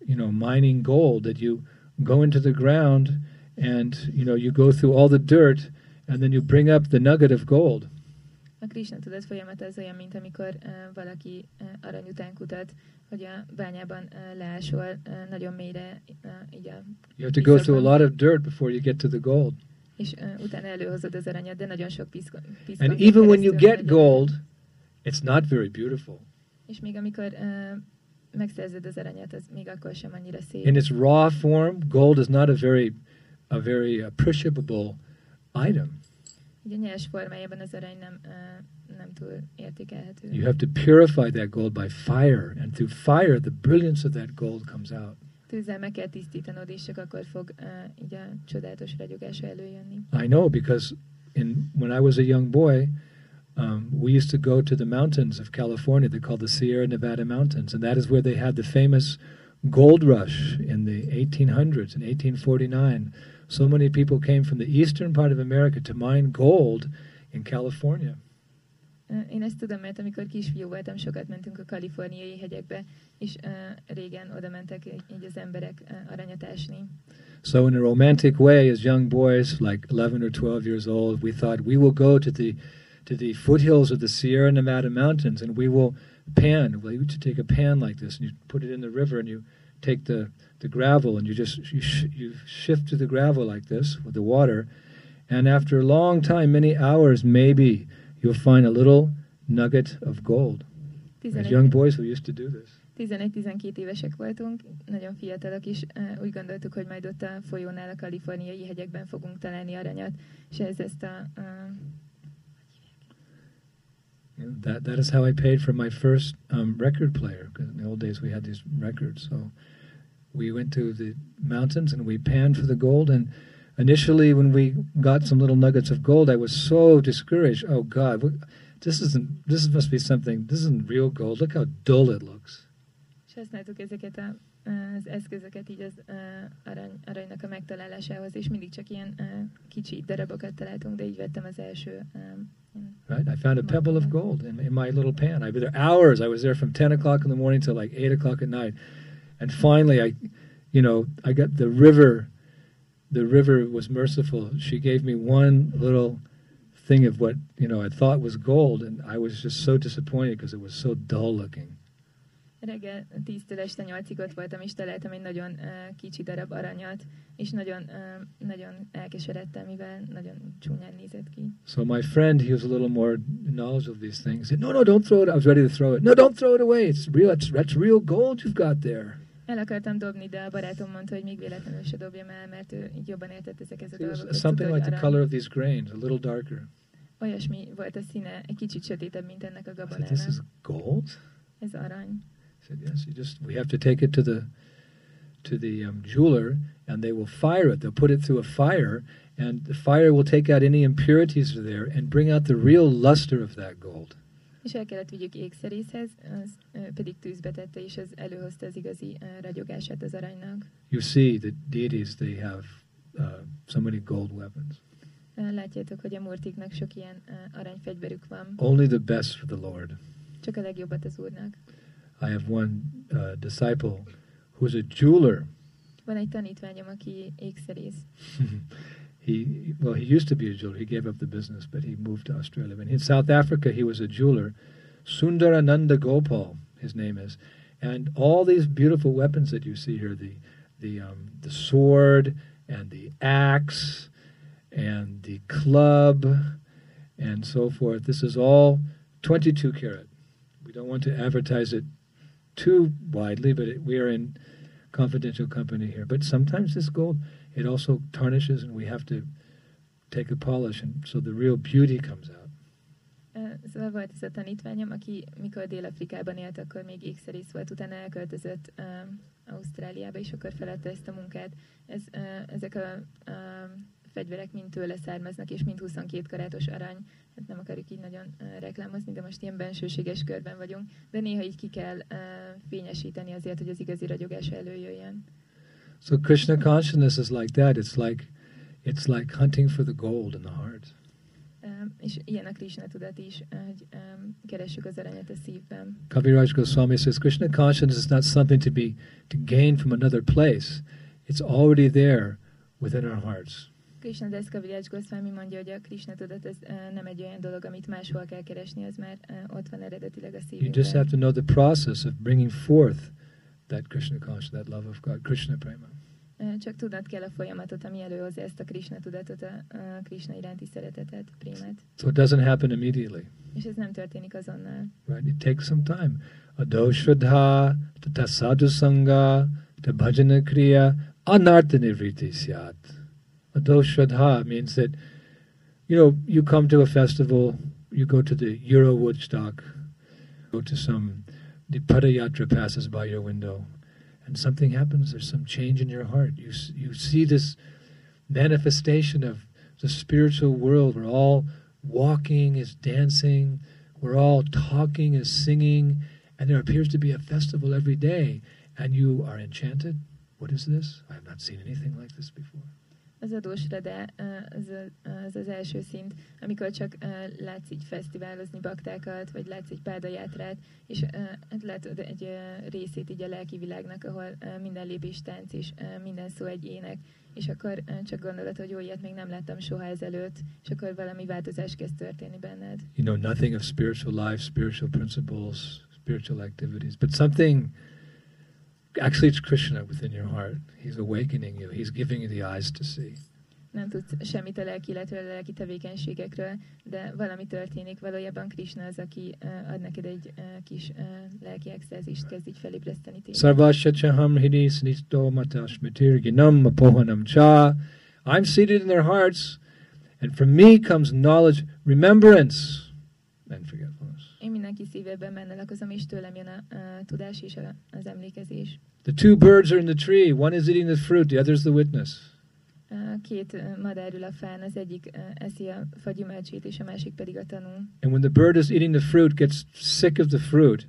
you know, mining gold that you go into the ground and you know you go through all the dirt and then you bring up the nugget of gold. A Krishna tudat olyan, mint amikor uh, valaki uh, arany után kutat, hogy a bányában uh, leásol uh, nagyon mélyre, uh, így a You have to go through a lot of dirt before you get to the gold. És uh, utána előhozod az aranyat, de nagyon sok piszkon And even when you get gold, it's not very beautiful. És még amikor uh, megszerzed az aranyat, az még akkor sem annyira szép. In its raw form, gold is not a very a very appreciable item. Ugye nyers formájában az arany nem, uh, nem túl értékelhető. You have to purify that gold by fire, and through fire the brilliance of that gold comes out. Tűzzel meg kell tisztítanod, és csak akkor fog uh, így a csodálatos ragyogása előjönni. I know, because in, when I was a young boy, um, we used to go to the mountains of California. They're called the Sierra Nevada Mountains, and that is where they had the famous gold rush in the 1800s, in 1849 so many people came from the eastern part of America to mine gold in California. Én ezt tudom, mert amikor kisfiú voltam, sokat mentünk a kaliforniai hegyekbe, és uh, régen oda mentek így az emberek uh, aranyat ásni. So in a romantic way, as young boys, like 11 or 12 years old, we thought we will go to the to the foothills of the Sierra Nevada mountains and we will pan. Well, you to take a pan like this and you put it in the river and you take the the gravel and you just you, sh you shift to the gravel like this with the water. And after a long time many hours maybe you'll find a little nugget of gold. As young boys who used to do this. 11-12 évesek voltunk, nagyon fiatalok is, úgy gondoltuk, hogy majd ott a folyónál a kaliforniai hegyekben fogunk találni aranyat, és ez ezt a... Uh, that, that is how I paid for my first um, record player, because in the old days we had these records, so we went to the mountains and we panned for the gold. And initially, when we got some little nuggets of gold, I was so discouraged. Oh God, this isn't. This must be something. This isn't real gold. Look how dull it looks. Használtuk ezeket a, az eszközöket így az arany, aranynak a megtalálásához, és mindig csak ilyen kicsi darabokat találtunk, de így vettem az első Right, I found a pebble of gold in, in my little pan. I was there hours. I was there from ten o'clock in the morning till like eight o'clock at night. And finally, I, you know, I got the river. The river was merciful. She gave me one little thing of what you know I thought was gold, and I was just so disappointed because it was so dull looking. Reggel 10-től este 8-ig ott voltam, és találtam egy nagyon uh, kicsi darab aranyat, és nagyon, uh, nagyon elkeseredtem, mivel nagyon csúnyán nézett ki. So my friend, he was a little more knowledgeable of these things. He said, no, no, don't throw it. I was ready to throw it. No, don't throw it away. It's real. It's, that's real gold you've got there. El akartam dobni, de a barátom mondta, hogy még véletlenül se dobjam el, mert ő így jobban értett ezekhez a dolgokhoz. something like the color of these grains, a little darker. Olyasmi volt a színe, egy kicsit sötétebb, mint ennek a said, This is gabonának. gold? Ez arany. Said, Yes, you just we have to take it to the to the um, jeweler and they will fire it. They'll put it through a fire and the fire will take out any impurities that are there and bring out the real luster of that gold. És el kellett vigyük ékszerészhez, az pedig tűzbe tette, és az előhozta az igazi ragyogását az aranynak. You see the deities they have uh, so many gold weapons. Látjátok, hogy a murtiknak sok ilyen aranyfegyverük van. Only the best for the Lord. Csak a legjobbat az úrnak. I have one uh, disciple who's a jeweler. Van egy tanítványom, aki ékszerész. <laughs> he well, he used to be a jeweler. He gave up the business, but he moved to Australia. And in South Africa, he was a jeweler. Sundarananda Gopal, his name is, and all these beautiful weapons that you see here the the um, the sword and the axe and the club and so forth. This is all 22 karat. We don't want to advertise it too widely, but it, we are in confidential company here. But sometimes this gold it also tarnishes, and we have to take a polish, and so the real beauty comes out. Szóval volt ez a tanítványom, aki mikor Dél-Afrikában élt, akkor még ékszerész volt, utána elköltözött um, Ausztráliába, és akkor felette ezt a munkát. Ez, uh, ezek a um, fegyverek mind tőle származnak, és mind 22 karátos arany. Hát nem akarjuk így nagyon uh, reklámozni, de most ilyen bensőséges körben vagyunk. De néha így ki kell uh, fényesíteni azért, hogy az igazi ragyogás előjöjjön. So Krishna consciousness is like that. It's like it's like hunting for the gold in the heart. Um, és ilyen a Krishna tudat is, hogy um, keressük az aranyat a szívben. Kaviraj Goswami says Krishna consciousness is not something to be to gain from another place. It's already there within our hearts. Krishna Das Kaviraj Goswami mondja, hogy a Krishna tudat ez nem egy olyan dolog, amit máshol kell keresni, az már ott van eredetileg a You just have szívünkben. to know the process of bringing forth that Krishna consciousness, that love of God, Krishna prema. Csak tudnod kell a folyamatot, ami előhozza ezt a Krishna tudatot, a, a Krishna iránti szeretetet, prémet. So it doesn't happen immediately. És ez nem történik azonnal. right? It takes some time. Ado shraddha, tata sadhu sangha, ta bhajana kriya, anartha nivriti syat. Ado shraddha means that, you know, you come to a festival, you go to the Euro Woodstock, go to some, the Padayatra passes by your window, and something happens, there's some change in your heart. You, you see this manifestation of the spiritual world. We're all walking, is dancing, we're all talking, is singing, and there appears to be a festival every day, and you are enchanted. What is this? I have not seen anything like this before. Az adósra, de az, az az első szint, amikor csak látsz így fesztiválozni baktákat, vagy látsz egy páldajátrát, és hát látod egy részét így a lelki világnak, ahol minden lépés tánc, és minden szó egy ének, és akkor csak gondolod, hogy jó, ilyet még nem láttam soha ezelőtt, és akkor valami változás kezd történni benned. You know nothing of spiritual life, spiritual principles, spiritual activities, but something. Actually, it's Krishna within your heart. He's awakening you. He's giving you the eyes to see. nem tudsz semmit a lelki életről, a lelki tevékenységekről, de valami történik. Valójában Krishna az, aki uh, ad neked egy uh, kis uh, lelki extázist, kezd így felébreszteni téged. Hidi snito matashmitirginam apohanam cha. I'm seated in their hearts, and from me comes knowledge, remembrance, and forgetfulness. Mindenki szívében benne lakozom, és tőlem jön a, a tudás és a, az emlékezés. The two birds are in the tree. One is eating the fruit, the other is the witness. Két madár ül a fán, az egyik eszi a fa gyümölcsét, és a másik pedig a tanú. And when the bird is eating the fruit, gets sick of the fruit,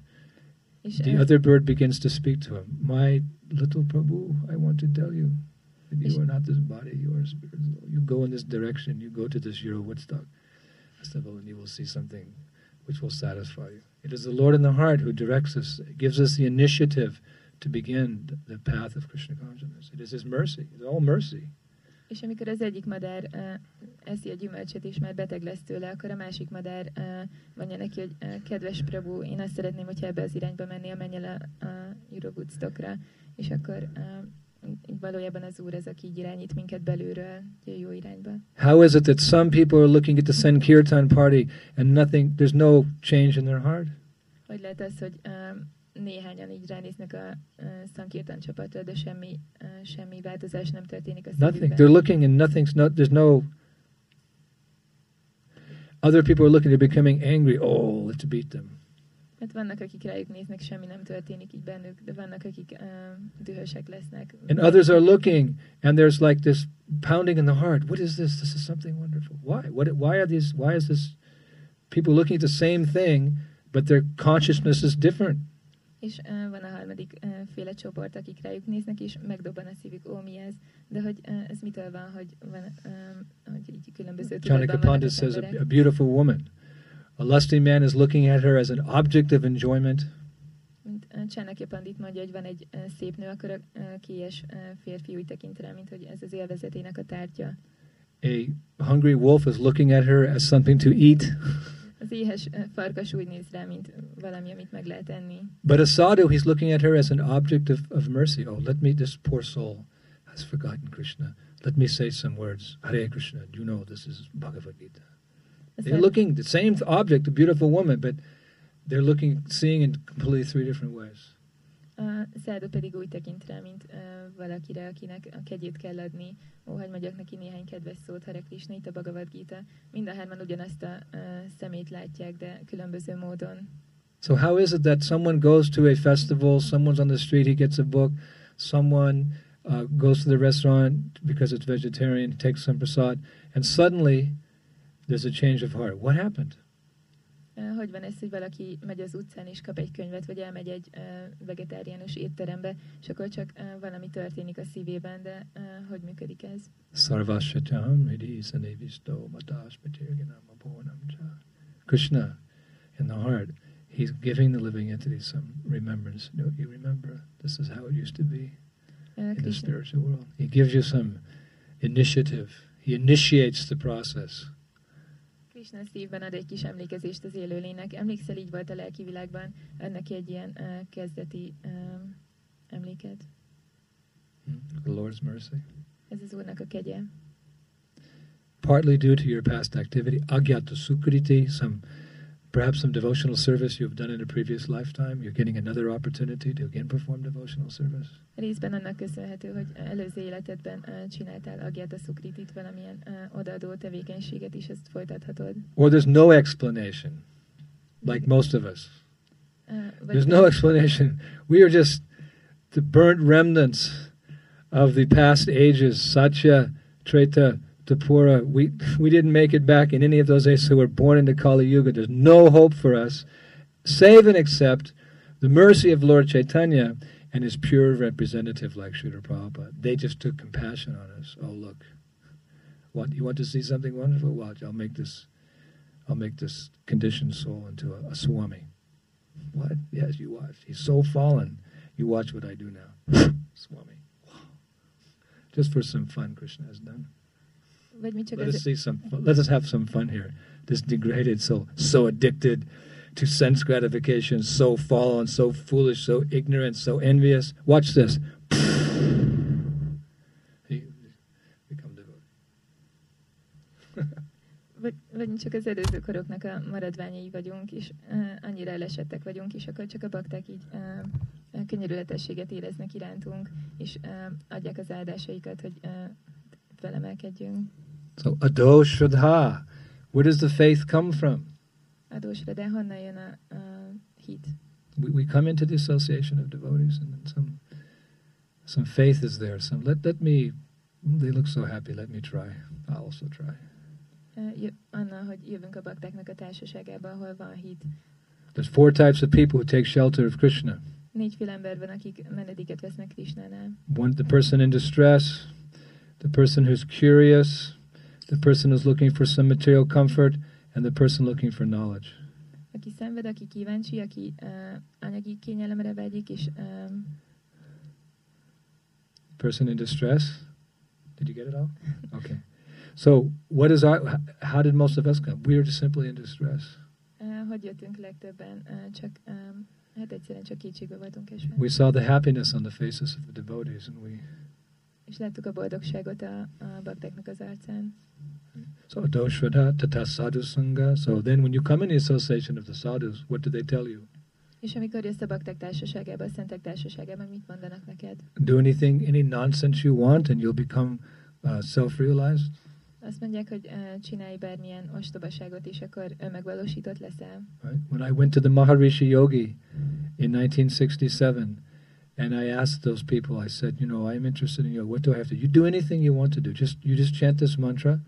the other bird begins to speak to him. My little Prabhu, I want to tell you that you are not this body, you are a spirit. You go in this direction, you go to this Euro Woodstock festival, and you will see something which will satisfy you. It is the Lord in the heart who directs us, gives us the initiative to begin the path of Krishna consciousness. It is His mercy, it's all mercy. És amikor az egyik madár uh, eszi a gyümölcsöt, és már beteg lesz tőle, akkor a másik madár uh, mondja neki, hogy uh, kedves Prabhu, én azt szeretném, hogyha ebbe az irányba mennél, menj el a, a Eurowoodstockra, és akkor uh, valójában az Úr az, aki így irányít minket belülről egy jó irányba. How is it that some people are looking at the Sankirtan party and nothing, there's no change in their heart? Hogy lehet az, hogy néhányan így ránéznek a uh, Sankirtan csapatra, de semmi, uh, semmi változás nem történik a Nothing. szívükben. They're looking and nothing's not. There's no. Other people are looking. They're becoming angry. Oh, let's beat them. Mert vannak, akik rájuk néznek, semmi nem történik így bennük, de vannak, akik uh, dühösek lesznek. And others are looking, and there's like this pounding in the heart. What is this? This is something wonderful. Why? What? Why are these? Why is this? People looking at the same thing, but their consciousness is different. És uh, van a harmadik uh, féle csoport, akik rájuk néznek, és megdobban a szívük, ó, mi ez? De hogy uh, ez mitől van, hogy, van, um, hogy így különböző Chanaka Pandit says a, a beautiful woman. A lusty man is looking at her as an object of enjoyment. Mint Csánákja Pandit mondja, hogy van egy szép nő, akkor a kies uh, férfi úgy tekint rá, mint hogy ez az élvezetének a tárgya. A hungry wolf is looking at her as something to eat. Az éhes farkas úgy néz rá, mint valami, amit meg lehet enni. But a sadhu, he's looking at her as an object of, of mercy. Oh, let me, this poor soul has forgotten Krishna. Let me say some words. Hare Krishna. You know this is Bhagavad Gita. They're looking the same object, a beautiful woman, but they're looking, seeing in completely three different ways. A szádu pedig úgy tekint rá, mint uh, valakire, akinek a kegyét kell adni. Ó, hogy mondjak neki néhány kedves szót, Hare Krishna, itt a Bhagavad Gita. Mind a hárman ugyanazt a uh, szemét látják, de különböző módon. So how is it that someone goes to a festival, someone's on the street, he gets a book, someone uh, goes to the restaurant because it's vegetarian, takes some prasad, and suddenly there's a change of heart. What happened? Hogy van ez, hogy valaki megy az utcán és kap egy könyvet, vagy elmegy egy uh, vegetáriánus étterembe, és akkor csak uh, valami történik a szívében, de uh, hogy működik ez? Sarvashatam hidi sanevisto matash patirganam aponam cha. Krishna, in the heart, he's giving the living entity some remembrance. You, know, you remember, this is how it used to be. In the spiritual world. He gives you some initiative. He initiates the process. Krishna szívben ad egy kis emlékezést az élőlénynek. Emlékszel, így volt a lelki világban, ad neki egy ilyen uh, kezdeti um, emléket. Hmm? The Lord's mercy. Ez az Úrnak a kegye. Partly due to your past activity, agyata sukriti, some perhaps some devotional service you've done in a previous lifetime. You're getting another opportunity to again perform devotional service. Részben annak köszönhető, hogy előző életedben uh, csináltál agyát a szukritit, valamilyen uh, odaadó tevékenységet is, ezt folytathatod. Or there's no explanation, like most of us. Uh, There's no explanation. We are just the burnt remnants of the past ages, Satya, Treta, Dvapara. Uh, we, we didn't make it back in any of those ages, who were born into Kali Yuga. There's no hope for us, save and except the mercy of Lord Chaitanya and his pure representative like Srila Prabhupada. They just took compassion on us. Oh, look. What, you want to see something wonderful? Watch. I'll make this, I'll make this conditioned soul into a, a swami. What? Yes, you watch. He's so fallen. You watch what I do now. <laughs> Swami. Just for some fun, Krishna has done. Vagy mi csak Let us see some. Let us have some fun here. This degraded soul, so addicted to sense gratification, so fallen, so foolish, so ignorant, so envious. Watch this. <laughs> He become devoted. <laughs> vagy, vagy mi csak az előző koroknak a maradványai vagyunk, és uh, annyira elesettek vagyunk, és akkor csak a bakták így uh, könyörületességet éreznek irántunk, és uh, adják az áldásaikat, hogy uh, felemelkedjünk. So ado shraddha. Where does the faith come from? Adósra, de honnan jön a, hit? we, we come into the association of devotees and some some faith is there some let let me they look so happy let me try i'll also try Uh, Annal, hogy jövünk a baktáknak a társaságába, ahol van hit. there's four types of people who take shelter of krishna Négyféle ember van, akik menedéket vesznek Krishnánál. one the person in distress the person who's curious the person who's looking for some material comfort and the person looking for knowledge. Aki szenved, aki kíváncsi, aki uh, anyagi kényelemre vágyik, és um, person in distress? Did you get it all? <laughs> Okay. So what is our how did most of us come? We were just simply in distress. Uh, hogy jöttünk legtöbben, uh, csak um, hát egyszerűen csak kétségbe voltunk esve. we saw the happiness on the faces of the devotees and we És láttuk a boldogságot a, a baktáknak az arcán. So doshvada tata sadhu sangha. So then when you come in the association of the sadhus, what do they tell you? És amikor jössz a bakták társaságába, a szentek társaságába, mit mondanak neked? Do anything, any nonsense you want, and you'll become uh, self-realized. Azt mondják, hogy uh, csinálj bármilyen ostobaságot, és akkor önmegvalósított leszel. Right? When I went to the Maharishi Yogi in 1967, and I asked those people, I said, you know, I'm interested in yoga. What do I have to? You do anything you want to do. Just you just chant this mantra.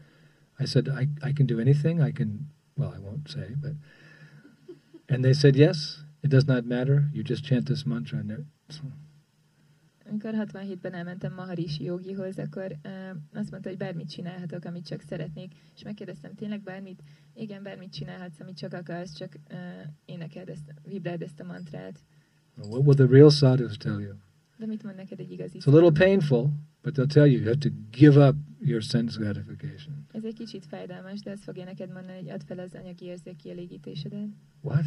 I said, I, I can do anything. I can. Well, I won't say, but. And they said, yes. It does not matter. You just chant this mantra, and so. Amikor 67-ben elmentem Maharishi jogihoz, akkor uh, azt mondta, hogy bármit csinálhatok, amit csak szeretnék, és megkérdeztem, tényleg bármit? Igen, bármit csinálhatsz, amit csak akarsz, csak uh, énekeld ezt, vibráld ezt a mantrát. What will the real sadhus tell you? De mit mond neked egy igazi It's a little painful, but they'll tell you you have to give up your sense gratification. Ez egy kicsit fájdalmas, de ezt fogja neked mondani, hogy add fel az anyagi érzék kielégítésedet. What?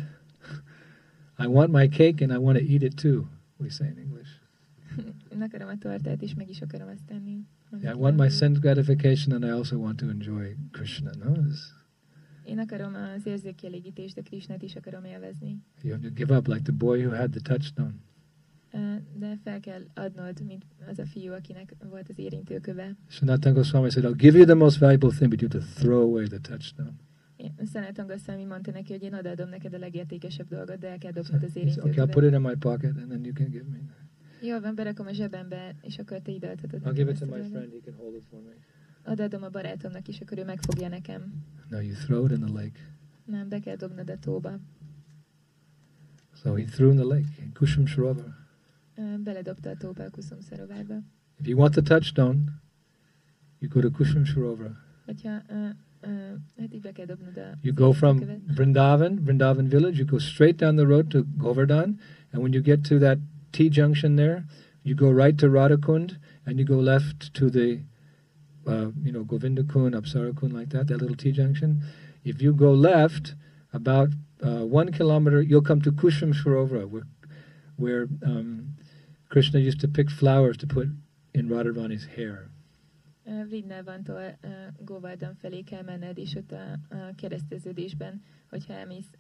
I want my cake and I want to eat it too, we say in English. <laughs> Én akarom a tortát, és meg is akarom azt tenni. Yeah, I want my sense gratification and I also want to enjoy Krishna. No, This- Én akarom az érzékkielégítést, de Krishnát is akarom élvezni. you have to give up, like the boy who had the touchstone. Ö, De fel kell adnod, mint az a fiú, akinek volt az érintőköve. Sanatana Goswami said, I'll give you the most valuable thing, but you have to throw away the touchstone. Sanatan Goswami mondta neki, hogy én odaadom neked a legértékesebb dolgot, de el kell dobnod az said, okay, I'll put érintőkövet. it in my pocket and then you can give me. Jól van, berakom a zsebembe, és akkor te ide adhatod I'll give it to my friend, he can hold it for me. Odaadom a barátomnak is, akkor ő megfogja nekem. No, you throw it in the lake. Nem, be kell dobnod a tóba. So he threw in the lake, in Kushum Sarovar. Beledobta a tóba a Kuszum szarovárba. If you want the touchstone, you go to Kushum Sarovar. Hogyha, ö, ö, hát így be kell dobnod a You go from. Vrindavan, Vrindavan village, you go straight down the road to Govardhan, and when you get to that T junction there, you go right to Radhakund, and you go left to the, uh, you know, Govindakund, Apsarakund, like that, that little T junction. If you go left about uh, one kilometer, you'll come to Kusham Sarovara, where, where um, Krishna used to pick flowers to put in Radharani's hair. Ö, Govardhan felé kell menned, és ott a, a kereszteződésben, hogyha elmész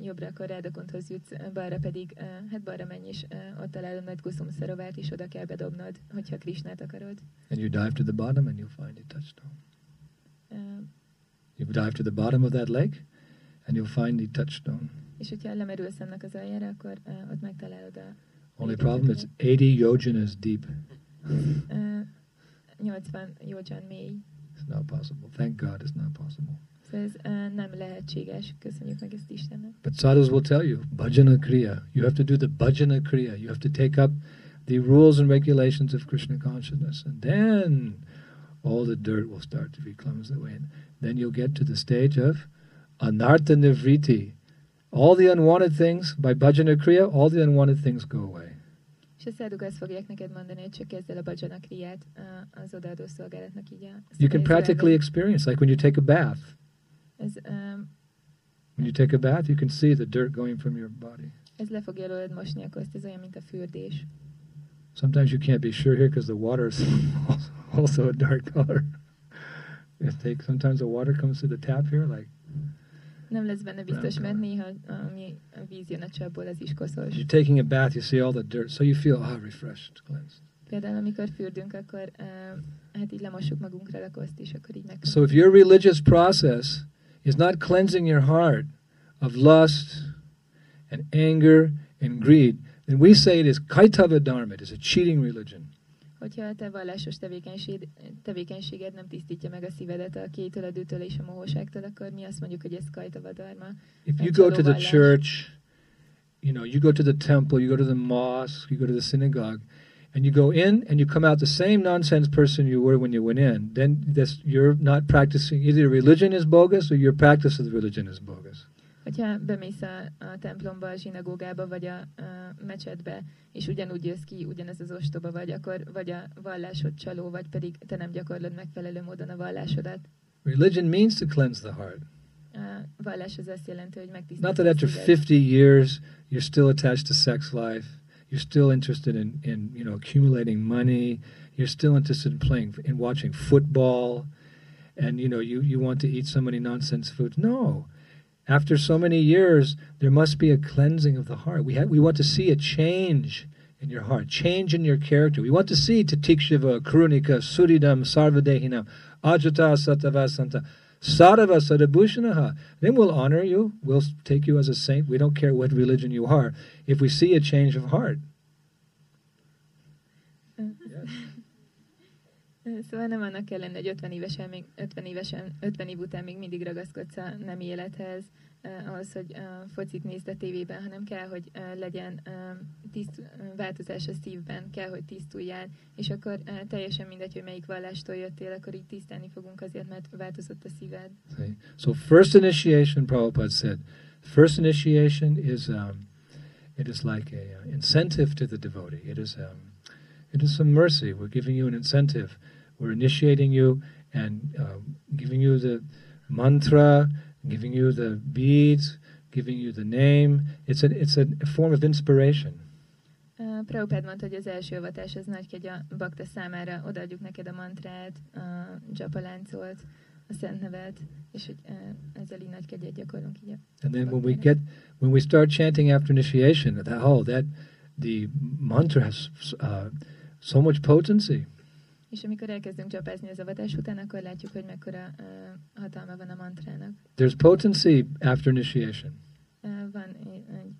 jobbra, akkor Rádakonthoz jutsz, balra pedig, hát balra menj, ö, ott találod nagy Kuszum szarovát, és oda kell bedobnod, hogyha Krisnát akarod. And you dive to the bottom, and you'll find a touchstone. Ö, You dive to the bottom of that lake, and you'll find the touchstone. És hogyha lemerülsz ennek az aljára, akkor uh, ott megtalálod a Only problem it's 80 yojanas deep. uh, 80 jódzsán mély. It's not possible. Thank God it's not possible. Szóval ez uh, nem lehetséges. Köszönjük meg ezt Istennek. But sadhus will tell you, bhajana kriya. You have to do the bhajana kriya. You have to take up the rules and regulations of Krishna consciousness. And then all the dirt will start to be cleansed away. And then you'll get to the stage of anartha nivriti. All the unwanted things, by bhajana kriya, all the unwanted things go away. És a száduk azt fogják neked mondani, hogy csak kezd el a bajana kriát uh, az odaadó szolgálatnak így a You can practically experience, like when you take a bath. ez, um, When you take a bath, you can see the dirt going from your body. ez le fogja előled mosni a koszt, ez olyan, mint a fürdés. Sometimes you can't be sure here because the water is <laughs> also a dark color. It takes, sometimes the water comes to the tap here, like Nem lesz benne biztos, mert néha ami a víz jön a csapból, az is koszos. you're taking a bath, you see all the dirt, so you feel ah refreshed, cleansed. Például amikor fürdünk, akkor uh, hát így lemossuk magunkra a koszt, és akkor így meg. So if your religious process is not cleansing your heart of lust and anger and greed, then we say it is kaitava dharma, it is a cheating religion. Hogyha a te vallásos tevékenység, tevékenységed nem tisztítja meg a szívedet a és a mohóságtól, akkor mi azt mondjuk, hogy ez. If you go to the church, you know, you go to the temple, you go to the mosque, you go to the synagogue, and you go in and you come out the same nonsense person you were when you went in, then this, you're not practicing, either your religion is bogus or your practice of the religion is bogus. Hogyha bemész a, a templomba, a zsinagógába, vagy a, a mecsetbe, és ugyanúgy jössz ki, ugyanez az ostoba vagy, akkor vagy a vallásod csaló, vagy pedig te nem gyakorlod megfelelő módon a vallásodat. Religion means to cleanse the heart. A vallás az azt jelenti, hogy Not megtisztítja that after szíved. 50 years you're still attached to sex life, you're still interested in, in you know accumulating money, you're still interested in playing in watching football, and you know you, you want to eat so many nonsense foods. No, after so many years, there must be a cleansing of the heart. We, we want to see a change in your heart, change in your character. We want to see Titikshava, Karunika, Suridam, Sarvadehinam, Ajata, Satavasanta, Sadava, Sadhubhushanaha. Then we'll honor you. We'll take you as a saint. We don't care what religion you are if we see a change of heart. Szóval nem annak kell lenni, hogy 50 évesen, még 50, évesen, 50 év után még mindig ragaszkodsz a nem élethez, ahhoz, hogy focit nézd a tévében, hanem kell, hogy legyen tiszt, változás a szívben, kell, hogy tisztuljál, és akkor teljesen mindegy, hogy melyik vallástól jöttél, akkor így tisztelni fogunk azért, mert változott a szíved. So first initiation, Prabhupada said, first initiation is um, it is like a uh, incentive to the devotee. It is um, it is some mercy. We're giving you an incentive. We're initiating you and uh, giving you the mantra, giving you the beads, giving you the name. It's a, it's a form of inspiration. Uh, Prabhupád mondta, hogy az első avatás az nagy kegy a bakta számára, odaadjuk neked a mantrát, a dzsapaláncolt, a szent nevet, és hogy uh, ezzel így nagy kegyet gyakorlunk így And then when we get, when we start chanting after initiation, that, oh, that, the mantra has uh, so much potency. És amikor elkezdünk csapázni az avatás után, akkor látjuk, hogy mekkora uh, hatalma van a mantrának. There's potency after initiation. Uh, van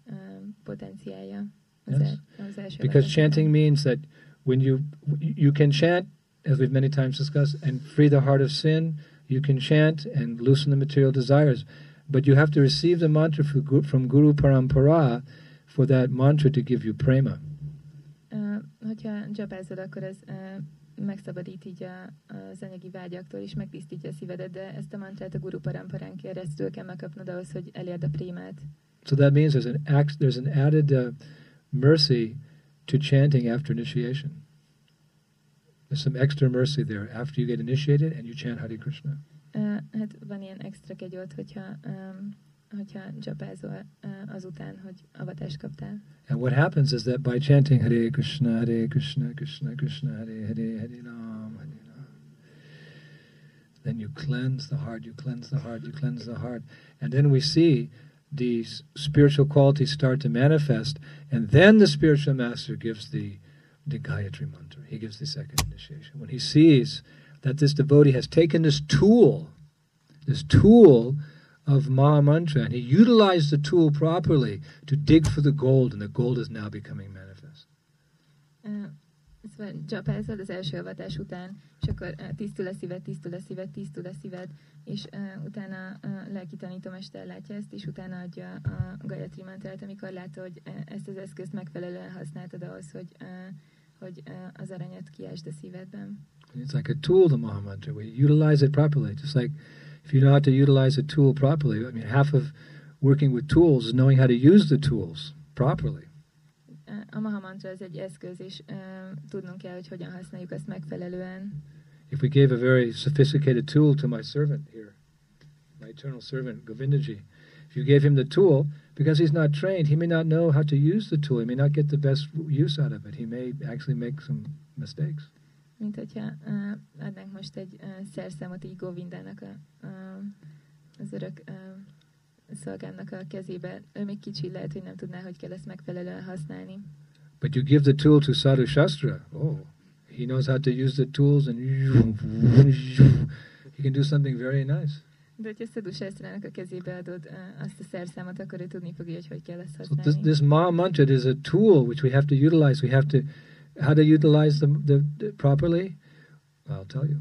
uh, potenciája az, yes. az első Because chanting means that when you you can chant, as we've many times discussed, and free the heart of sin, you can chant and loosen the material desires, but you have to receive the mantra from Guru Parampara for that mantra to give you prema. Uh, hogyha japázol, akkor ez uh, megszabadít így a, az anyagi vágyaktól, és megtisztítja a szívedet, de ezt a mantrát a guru paramparán keresztül kell megkapnod ahhoz, hogy elérd a prémát. So that means there's an, act, there's an added uh, mercy to chanting after initiation. There's some extra mercy there after you get initiated and you chant Hare Krishna. Uh, hát van ilyen extra kegyolt, hogyha um, hogyha azután, hogy avatást kaptál. And what happens is that by chanting Hare Krishna, Hare Krishna, Krishna Krishna, Hare Hare, Hare Ram, Hare Ram, then you cleanse the heart, you cleanse the heart, you cleanse the heart. And then we see these spiritual qualities start to manifest, and then the spiritual master gives the, the Gayatri mantra. He gives the second initiation. When he sees that this devotee has taken this tool, this tool of Maha Mantra, and he utilized the tool properly to dig for the gold, and the gold is now becoming manifest. Uh, szóval csapázod az első avatás után, és akkor uh, tisztul a szíved, tisztul a szíved, tisztul a szíved, és uh, utána a lelki tanítómester látja ezt, és utána adja a Gayatri mantrát, amikor látja, hogy ezt az eszközt megfelelően használtad ahhoz, hogy, uh, hogy uh, az aranyat kiásd a szívedben. It's like a tool, the Maha Mantra. We utilize it properly, just like if you know how to utilize a tool properly, I mean, half of working with tools is knowing how to use the tools properly. A Maha Mantra ez egy eszköz, és uh, tudnunk kell, hogy hogyan használjuk ezt megfelelően. If we gave a very sophisticated tool to my servant here, my eternal servant Govindaji, if you gave him the tool, because he's not trained, he may not know how to use the tool. He may not get the best use out of it. He may actually make some mistakes. Mint hogyha adnánk most egy szerszámot így Govindának a, uh, az örök uh, szolgának a kezébe. Ő még kicsi, lehet, hogy nem tudná, hogy kell ezt megfelelően használni. But you give the tool to Sadhu Shastra. Oh, he knows how to use the tools and he can do something very nice. De hogyha Sadhu Shastrának a kezébe adod uh, azt a szerszámot, akkor ő tudni fogja, hogy hogy kell ezt használni. So this, this Ma mantra is a tool which we have to utilize. We have to how to utilize them the, the, properly? I'll tell you.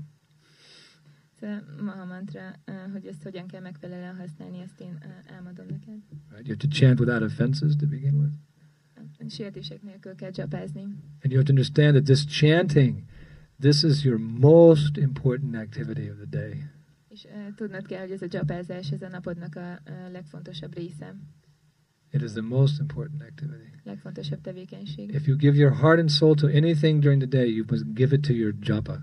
Maha mantra, uh, hogy ezt hogyan kell megfelelően használni, ezt én uh, elmondom neked. Right, you have to chant without offenses to begin with. Sértések nélkül kell csapázni. And you have to understand that this chanting, this is your most important activity of the day. És uh, tudnod kell, hogy ez a csapázás, ez a napodnak a legfontosabb része. It is the most important activity. Legfontosabb tevékenység. If you give your heart and soul to anything during the day, you must give it to your japa.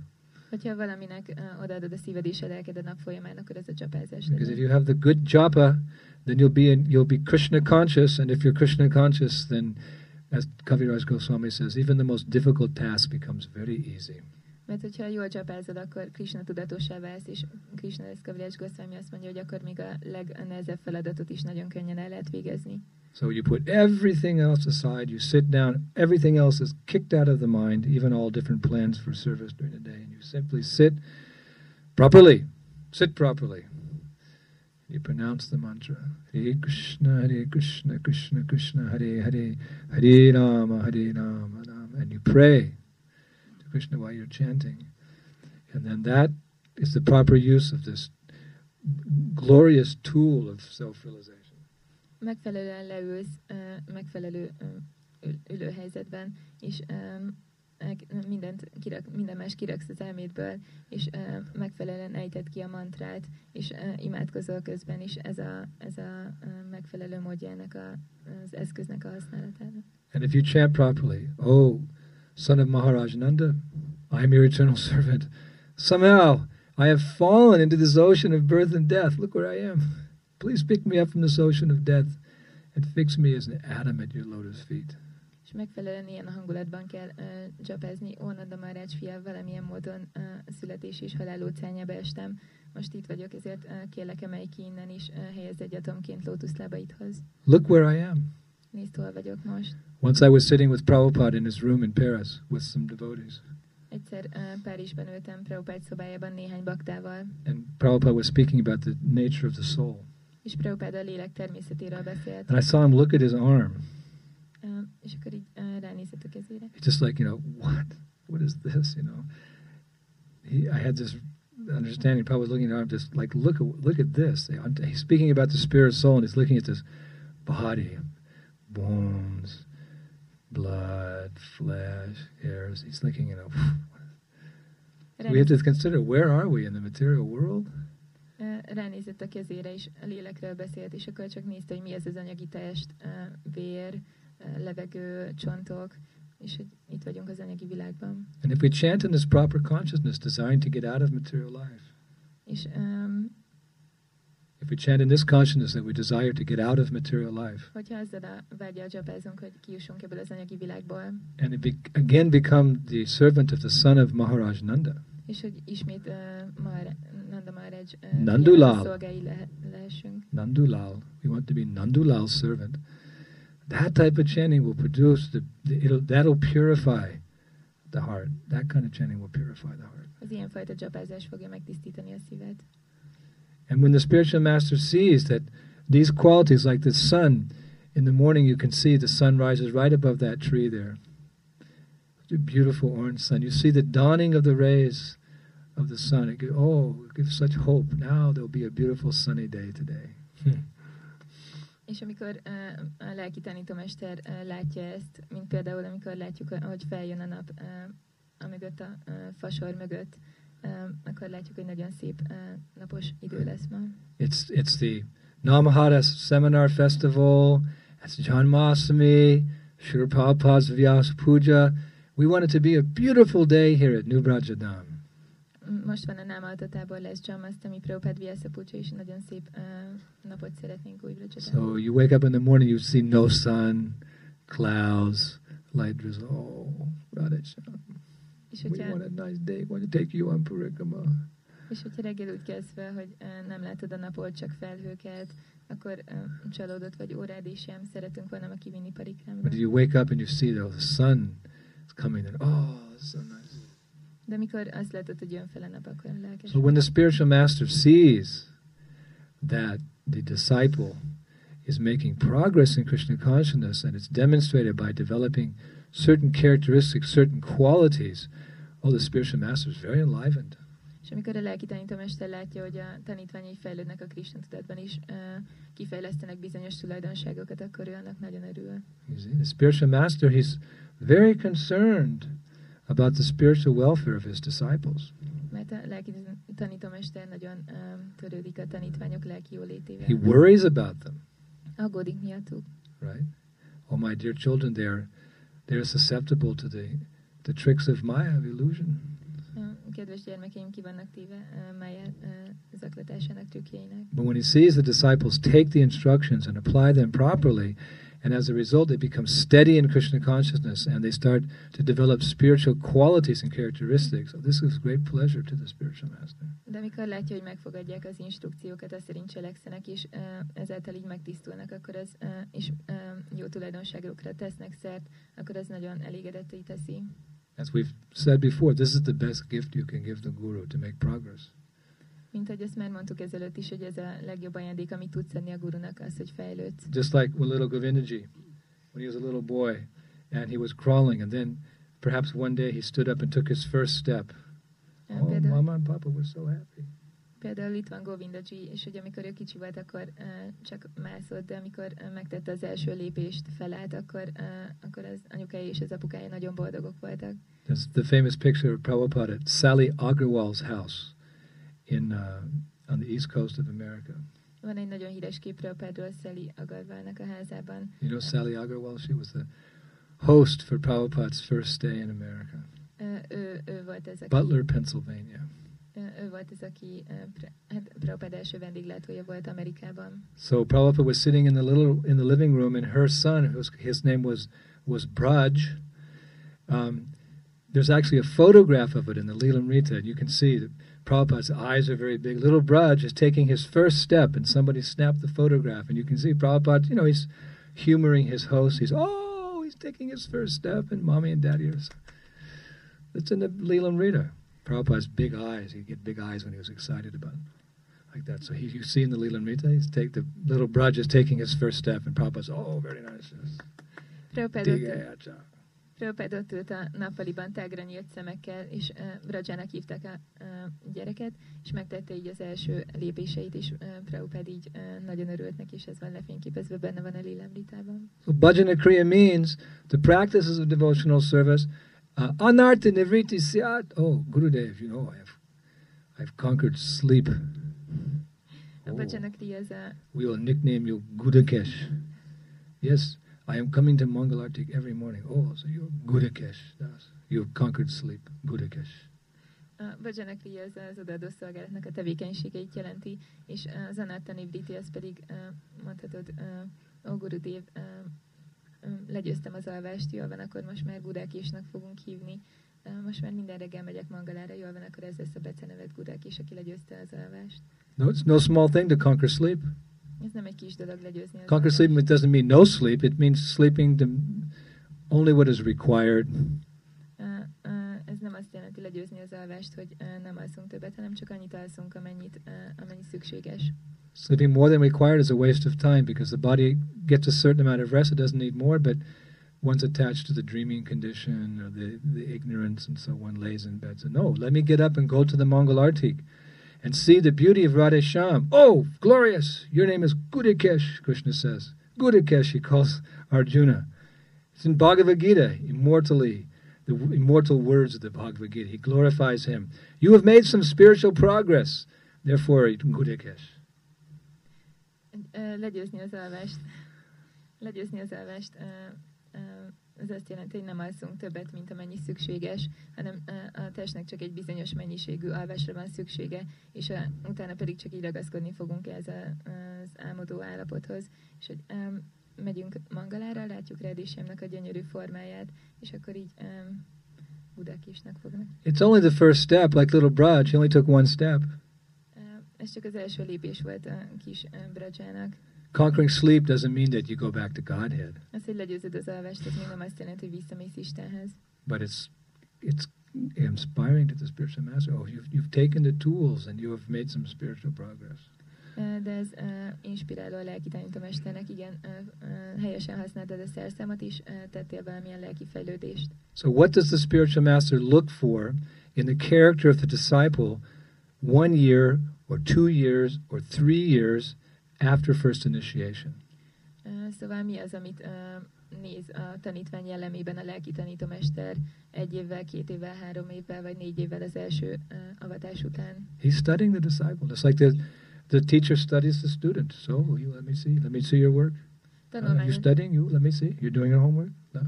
Hogyha valaminek uh, odaadod a szíved és a lelked a nap folyamán, akkor ez a. Because if you have the good japa, then you'll be in, you'll be Krishna conscious, and if you're Krishna conscious, then, as Kaviraj Goswami says, even the most difficult task becomes very easy. Mert hogyha jól csapázod, akkor Krishna válsz, és Krishna Goswami azt mondja, hogy akkor még a legnehezebb feladatot is nagyon könnyen el lehet végezni. So you put everything else aside, you sit down, everything else is kicked out of the mind, even all different plans for service during the day, and you simply sit properly. Sit properly. You pronounce the mantra. Hare Krishna, Hare Krishna, Krishna Krishna, Hare Hare, Hare Rama, Hare Rama, Rama. And you pray Krishna while you're chanting. And then that is the proper use of this glorious tool of self-realization. Megfelelően leülsz, megfelelő ülőhelyzetben, és mindent kirak, minden más kiraksz az elmédből, és uh, megfelelően ejted ki a mantrát, és uh, imádkozol közben is, ez a, ez a uh, megfelelő módjának a, az eszköznek a használatának. And if you chant properly, oh, son of Maharaj Nanda, I am your eternal servant. Somehow I have fallen into this ocean of birth and death. Look where I am. Please pick me up from this ocean of death and fix me as an atom at your lotus feet és megfelelően ilyen hangulatban kell uh, csapezni. Ónada Marács fia, valamilyen módon uh, születés és halál óceánjába estem. Most itt vagyok, ezért uh, kérlek, emelj ki innen is, uh, helyez egy atomként lótuszlábaidhoz. Look where I am. Nézd, hol vagyok most. Once I was sitting with Prabhupada in his room in Paris with some devotees. Egyszer uh, Párizsban ültem Prabhupada szobájában néhány baktával. And Prabhupada was speaking about the nature of the soul. És Prabhupada a lélek természetéről beszélt. And I saw him look at his arm. és akkor így ránézett a kezére. It's just like, you know, what? What is this, you know? He, I had this understanding, probably was looking at him just like, look at, look at this. He's speaking about the spirit soul, and he's looking at this body, bones, blood, flesh, hairs. He's thinking, you know, we have to consider where are we in the material world? Ránézett a kezére, és a lélekről beszélt, és akkor csak nézte, hogy mi ez az anyagi test, vér, levegő, csontok, és hogy itt vagyunk az anyagi világban. And if we chant in this proper consciousness, designed to get out of material life. És um, if we chant in this consciousness that we desire to get out of material life. Hogyha ezzel a vágyal csapázunk, hogy kijussunk ebből az anyagi világból. And it be, again become the servant of the son of Maharaj Nanda. És hogy ismét uh, Mahara, Nanda Maharaj uh, Nandulal. szolgái le, lehessünk. Nandulal. We want to be Nandulal's servant. That type of chanting will produce the, the it'll, that'll purify the heart. That kind of chanting will purify the heart. Az ilyenfajta csapázás fogja megtisztítani a szívet. And when the spiritual master sees that these qualities, like the sun, in the morning you can see the sun rises right above that tree there. The beautiful orange sun. You see the dawning of the rays of the sun. It gives, oh, it gives such hope. Now there'll be a beautiful sunny day today. <laughs> És amikor uh, a lelki tanítómester uh, látja ezt, mint például amikor látjuk, hogy feljön a nap uh, mögött a uh, fasor mögött, akkor látjuk, hogy nagyon szép napos idő lesz ma. It's, it's the Namahara Seminar Festival, it's Janmashtami, Sri Prabhupada's Vyasa Puja. We want it to be a beautiful day here at New Vraja Dham most van a námaltatából lesz Jamasztami Prabhupád Vyasa és nagyon szép uh, napot szeretnénk újra So you wake up in the morning, you see no sun, clouds, light drizzle. Oh, Radhe Shyam. És We want a nice day. Want to take you on Parikrama. És hogyha reggel úgy kezd fel, hogy nem látod a napot, csak felhőket, akkor csalódott vagy órád is sem szeretünk volna a kivinni parikrámra. But you wake up and you see the sun is coming and oh, so nice. De mikor azt látod, hogy jön fel a nap, akkor lelkes. So when the spiritual master sees that the disciple is making progress in Krishna consciousness and it's demonstrated by developing certain characteristics, certain qualities, oh, the spiritual master is very enlivened. És amikor a lelki tanítómester látja, hogy a tanítványai fejlődnek a Krishna tudatban is, uh, kifejlesztenek bizonyos tulajdonságokat, akkor ő annak nagyon örül. The spiritual master, he's very concerned about the spiritual welfare of his disciples. He worries about them. Right? Oh, my dear children, they're, they're susceptible to the, the tricks of Maya, of illusion. But when he sees the disciples take the instructions and apply them properly, And as a result, they become steady in Krishna consciousness and they start to develop spiritual qualities and characteristics. So this is great pleasure to the spiritual master. De amikor látja, hogy megfogadják az instrukciókat, azt szerint cselekszenek, és uh, ezáltal így megtisztulnak, akkor az, uh, és uh, jó tulajdonságokra tesznek szert, akkor az nagyon elégedetté teszi. As we've said before, this is the best gift you can give the guru to make progress. Mint hogy ezt már mondtuk ezelőtt is, hogy ez a legjobb ajándék, amit tudsz adni a gurunak, az, hogy fejlődsz. Just like when little Govindaji, when he was a little boy, and he was crawling, and then perhaps one day he stood up and took his first step. Oh, Mama and Papa were so happy. Például itt van Govindaji, és hogy amikor ő kicsi volt, akkor csak mászott, de amikor megtette az első lépést, felállt, akkor, akkor az anyukája és az apukája nagyon boldogok voltak. There's the famous picture of Prabhupada at Sally Agarwal's house in uh, on the east coast of America. Van egy nagyon híres kép Prabhupádról Szeli Agarvalnak a házában. You know Sally Agarwal? She was the host for Prabhupada's first stay in America, ő, ő volt ez, Butler, Pennsylvania. Ö, volt ez, aki hát Prabhupád első vendéglátója volt Amerikában. So Prabhupada was sitting in the little in the living room, and her son, whose his name was was Braj. Um, there's actually a photograph of it in the Leelamrita, and you can see that Prabhupada's eyes are very big. Little Braj is taking his first step, and somebody snapped the photograph, and you can see Prabhupada. You know, he's humoring his host. He's oh, he's taking his first step, and mommy and daddy are. It's in the Leelamrita. Prabhupada's big eyes. He'd get big eyes when he was excited about it like that. So he, you see in the Leelamrita, he's take the little Braj is taking his first step, and Prabhupada's oh, very nice. Yes. Prabhupád ott, it, Prabhupád ott ült a nappaliban tágra nyílt szemekkel, és uh, Brajának hívták a uh, gyereket, és megtette így az első lépéseit, és uh, Prabhupád így uh, nagyon örült neki, és ez van lefényképezve, benne van a Lilamritában. So bhajana kriya means the practices of devotional service. Uh, anartha nivriti syat. Oh, Gurudev, you know, I've, I've conquered sleep. Oh. Az We will nickname you Gudakesh. Yes, I am coming to Mangalartik every morning. Oh, so you're Gudakesh. Yes. You've conquered sleep. Gudakesh. A Bhajanakri az az odaadó szolgálatnak a tevékenységeit jelenti, és az Anatta Nivriti az pedig uh, mondhatod, uh, legyőztem az alvást, jól van, akkor most már Gudákésnak fogunk hívni. Most már minden reggel megyek Mangalára, jól van, akkor ez lesz a becenevet Gudákés, aki legyőzte az alvást. No, it's no small thing to conquer sleep. Ez nem egy kis dolog legyőzni az Conquer sleep it doesn't mean no sleep. It means sleeping the, only what is required. Uh, uh, ez nem azt jelenti legyőzni az alvást, hogy uh, nem alszunk többet, hanem csak annyit alszunk, amennyit, amennyi szükséges. Sleeping more than required is a waste of time because the body gets a certain amount of rest. It doesn't need more, but one's attached to the dreaming condition or the, the ignorance, and so one lays in bed. So, no, let me get up and go to the Mangal Artik and see the beauty of Radhe Shyam. Oh, glorious! Your name is Gudakesh, Krishna says. Gudakesh, he calls Arjuna. It's in Bhagavad Gita, immortally, the immortal words of the Bhagavad Gita. He glorifies him. You have made some spiritual progress. Therefore, Gudakesh. Legyőzni az alvást. Legyőzni az alvást az azt jelenti, hogy nem alszunk többet, mint amennyi szükséges, hanem a testnek csak egy bizonyos mennyiségű alvásra van szüksége, és a, utána pedig csak így ragaszkodni fogunk ez a, az álmodó állapothoz. És hogy ö, megyünk Mangalára, látjuk Redésemnek a gyönyörű formáját, és akkor így ö, Budakisnak fognak. It's only the first step, like little Braj. He only took one step. Ez csak az első lépés volt a kis ö, Brajának. Conquering sleep doesn't mean that you go back to Godhead, Az, hogy legyőzöd az alvást, ez még nem azt jelenti, hogy visszamész Istenhez. but it's it's inspiring to the spiritual master. Oh, you've you've taken the tools and you have made some spiritual progress. De ez uh, inspiráló a lelki tanítómesternek, igen, uh, uh, helyesen használtad a szerszámot is, uh, tettél valamilyen lelki fejlődést. So, what does the spiritual master look for in the character of the disciple one year or two years or three years after first initiation? Uh, Szóval mi az, amit uh, néz a tanítvány jellemében a lelki tanítómester egy évvel, két évvel, három évvel vagy négy évvel az első uh, avatás után? He's studying the disciple, just like the the teacher studies the student. So, you let me see, let me see your work. Uh, you're studying. You let me see. You're doing your homework. No?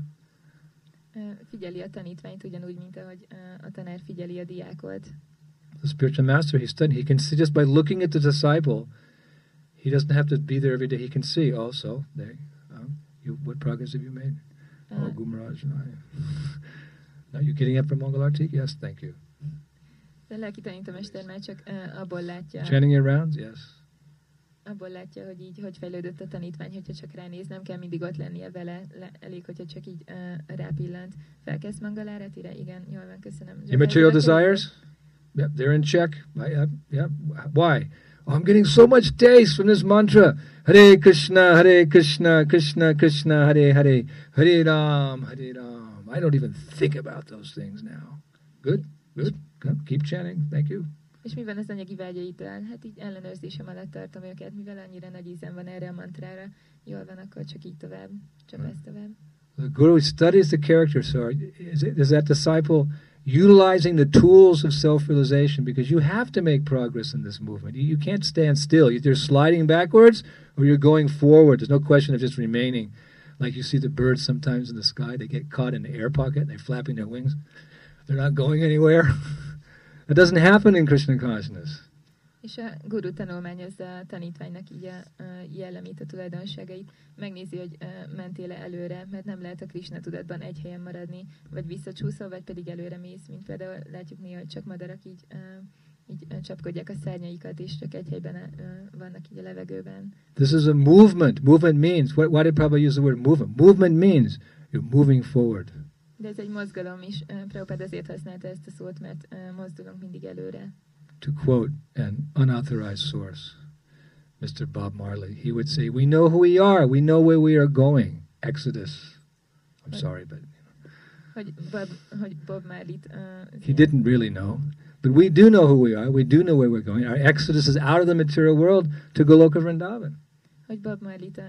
uh, figyeli a tanítványt ugyanúgy, mint ahogy uh, a tanár figyeli a diákot. The spiritual master, he's studying. He can see just by looking at the disciple. He doesn't have to be there every day. He can see also. There, um, You, what progress have you made? Uh, oh, Gumaraj. no, <laughs> Now you're getting up from Mangalartik? Yes, thank you. De lelki tanítómester már csak uh, abból látja, Chanting your rounds? Yes. abból látja, hogy így hogy fejlődött a tanítvány, hogyha csak ránéz, nem kell mindig ott lennie vele, le, elég, hogyha csak így uh, rápillant. Felkezd Mangaláretire? Igen, jól van, köszönöm. Your material desires? Yep, they're in check. Right, Yep. Why? Oh, I'm getting so much taste from this mantra. Hare Krishna, Hare Krishna, Krishna Krishna, Hare Hare, Hare Ram, Hare Ram. I don't even think about those things now. Good, good. Keep chanting. Thank you. És mi van az anyagi vágyaitól? Hát így ellenőrzésem alatt tartom őket, mivel annyira nagy ízem van erre a mantrára. Jól van, akkor csak így tovább. Csak Right. ezt tovább. The Guru studies the character. So, is, it, is that disciple utilizing the tools of self-realization? Because you have to make progress in this movement. You, you can't stand still. You're sliding backwards or you're going forward. There's no question of just remaining. Like you see the birds sometimes in the sky, they get caught in the air pocket and they're flapping their wings. They're not going anywhere. <laughs> that doesn't happen in Krishna consciousness. És a guru tanulmányozza a tanítványnak így a, a jellemét, a tulajdonságait, megnézi, hogy mentél-e előre, mert nem lehet a Krishna tudatban egy helyen maradni, vagy visszacsúszol, vagy pedig előre mész, mint például látjuk néha, hogy csak madarak így, így csapkodják a szárnyaikat, és csak egy helyben vannak így a levegőben. This is a movement. Movement means, what, why did Prabhupada use the word movement? Movement means you're moving forward. De ez egy mozgalom is, Prabhupád azért használta ezt a szót, mert mozdulunk mindig előre. To quote an unauthorized source, Mr. Bob Marley, he would say, We know who we are, we know where we are going. Exodus. I'm Right. sorry, but Bob, Bob Marley-t... Uh, he didn't really know. But we do know who we are, we do know where we're going. Our exodus is out of the material world to Goloka Vrindavan. Hogy a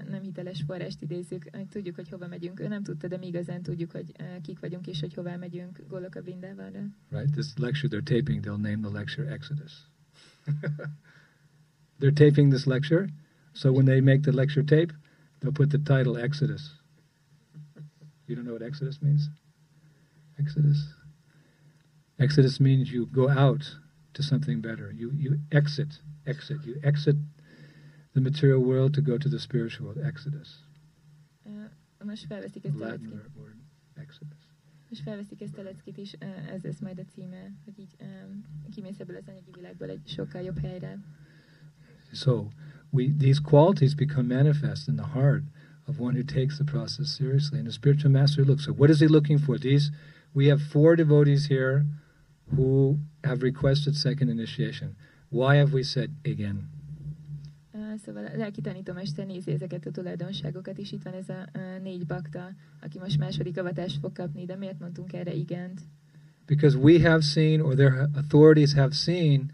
nem hiteles forrást idézzük, hogy tudjuk, hogy hova megyünk. Ő nem tudta, de mi igazán tudjuk, hogy uh, kik vagyunk, és hogy hová megyünk Goloka. Right? This lecture they're taping, they'll name the lecture Exodus. <laughs> they're taping this lecture, so when they make the lecture tape, they'll put the title Exodus. You don't know what Exodus means? Exodus. Exodus means you go out to something better. You you exit, exit. You exit the material world to go to the spiritual world. Exodus. Uh, most felveszik ezt a Latin leckét. word. Exodus. Most felveszik ezt a leckét, és uh, ez majd a címe, hogy így um, kimész ebből az anyagi világból egy sokkal jobb helyre. So we these qualities become manifest in the heart of one who takes the process seriously. And the spiritual master looks. So what is he looking for? These we have four devotees here who have requested second initiation. Why have we said again? Szóval a lelki tanítómester nézi ezeket a tulajdonságokat, és itt van ez a négy bakta, aki most második avatást fog kapni, de miért mondtunk erre igent? Because we have seen, or their authorities have seen,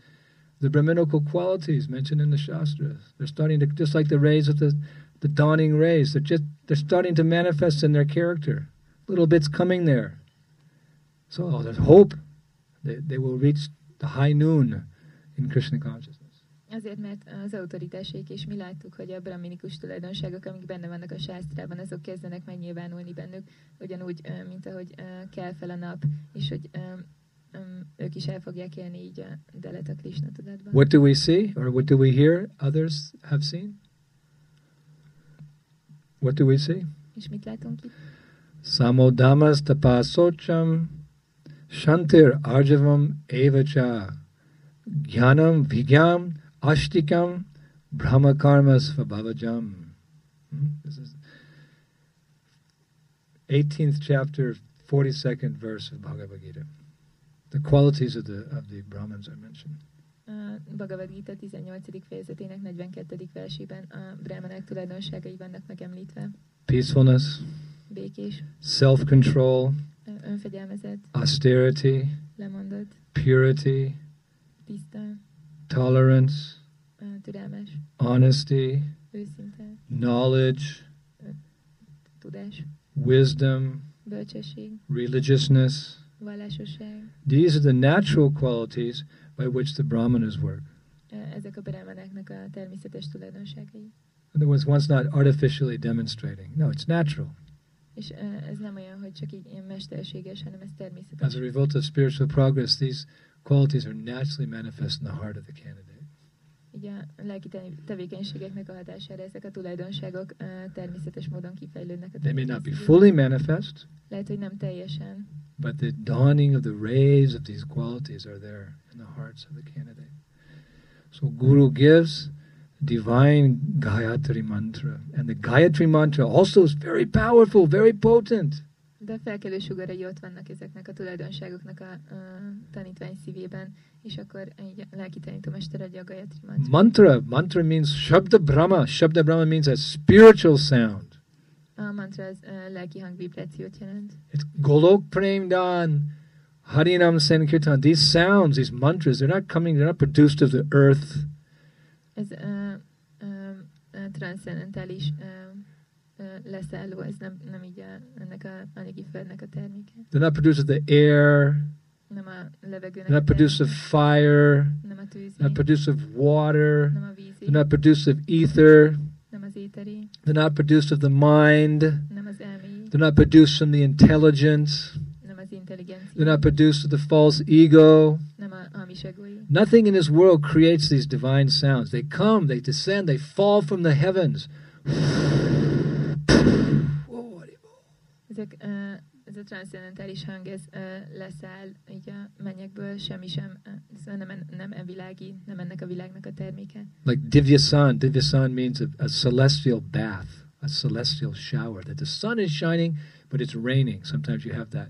the Brahminical qualities mentioned in the Shastras. They're starting to, just like the rays of the, the dawning rays, they're just they're starting to manifest in their character. Little bits coming there. So oh, there's hope. They, they will reach the high noon in Krishna consciousness. Azért, mert az autoritásaik, és mi láttuk, hogy a brahminikus tulajdonságok, amik benne vannak a sásztrában, azok kezdenek megnyilvánulni bennük, ugyanúgy, mint ahogy kell fel a nap, és hogy ők is el fogják élni így a delet a Krishna tudatban. What do we see, or what do we hear others have seen? What do we see? És mit látunk itt? Samodamas tapasocham shantir arjavam evacha jnanam vigyam ashtikam brahmakarma svabhavajam. Hmm? This is 18th chapter, 42nd verse of Bhagavad Gita. The qualities of the of the Brahmins are mentioned. Bhagavad Gita 18. fejezetének 42. versében a brahmanek tulajdonságai vannak megemlítve. Peacefulness, Békés, self-control, ö, önfegyelmezett, austerity, lemondott, purity, tiszta, tolerance, uh, türelmes, honesty, őszinte, knowledge, tudás, wisdom, bölcsesség, religiousness. vallásosság. These are the natural qualities by which the brahmanas work. Ö, Ezek a brahmaneknek a természetes tulajdonságai. In other words, one's not artificially demonstrating. No, it's natural. És uh, ez nem olyan, hogy csak így mesterséges, hanem ez As a result of spiritual progress, these qualities are naturally manifest in the heart of the candidate. így a lelki te- tevékenységeknek a hatására ezek a tulajdonságok uh, természetes módon kifejlődnek. A They may not be fully manifest, Lehet, hogy nem teljesen, but the dawning of the rays of these qualities are there in the hearts of the candidate. So Guru gives divine Gayatri mantra. And the Gayatri mantra also is very powerful, very potent. De felkelő sugarai ott vannak ezeknek a tulajdonságoknak a uh, tanítvány szívében, és akkor így a lelki tanítómester adja a Gayatri mantra. Mantra, mantra means Shabda Brahma. Shabda Brahma means a spiritual sound. A mantra az uh, lelki hangvibrációt jelent. It's Golok Premdan, Harinam Sankirtan. These sounds, these mantras, they're not coming, they're not produced of the earth. Ez uh, uh, transzendentális uh, Eh, leszálló, ez nem, nem így a, ennek a anyagi földnek a terméke. They're not produced of the air, Nem a levegőnek they're not produced of fire, nem a tűzi, they're not produced of water, nem a vízi, they're not produced of ether, nem az éteri, they're not produced of the mind, nem az elméi, they're not produced from the intelligence, nem az intelligencia, they're not produced of the false ego. nem a hamis egói. Nothing in this world creates these divine sounds. They come, they descend, they fall from the heavens. Ezek, ez a transzendentális hang, ez leszáll így a mennyekből, semmi sem, nem, nem e világi, nem ennek a világnak a terméke. Like Divyasan. Divyasan means a, a celestial bath, a celestial shower. That the sun is shining, but it's raining. Sometimes you have that.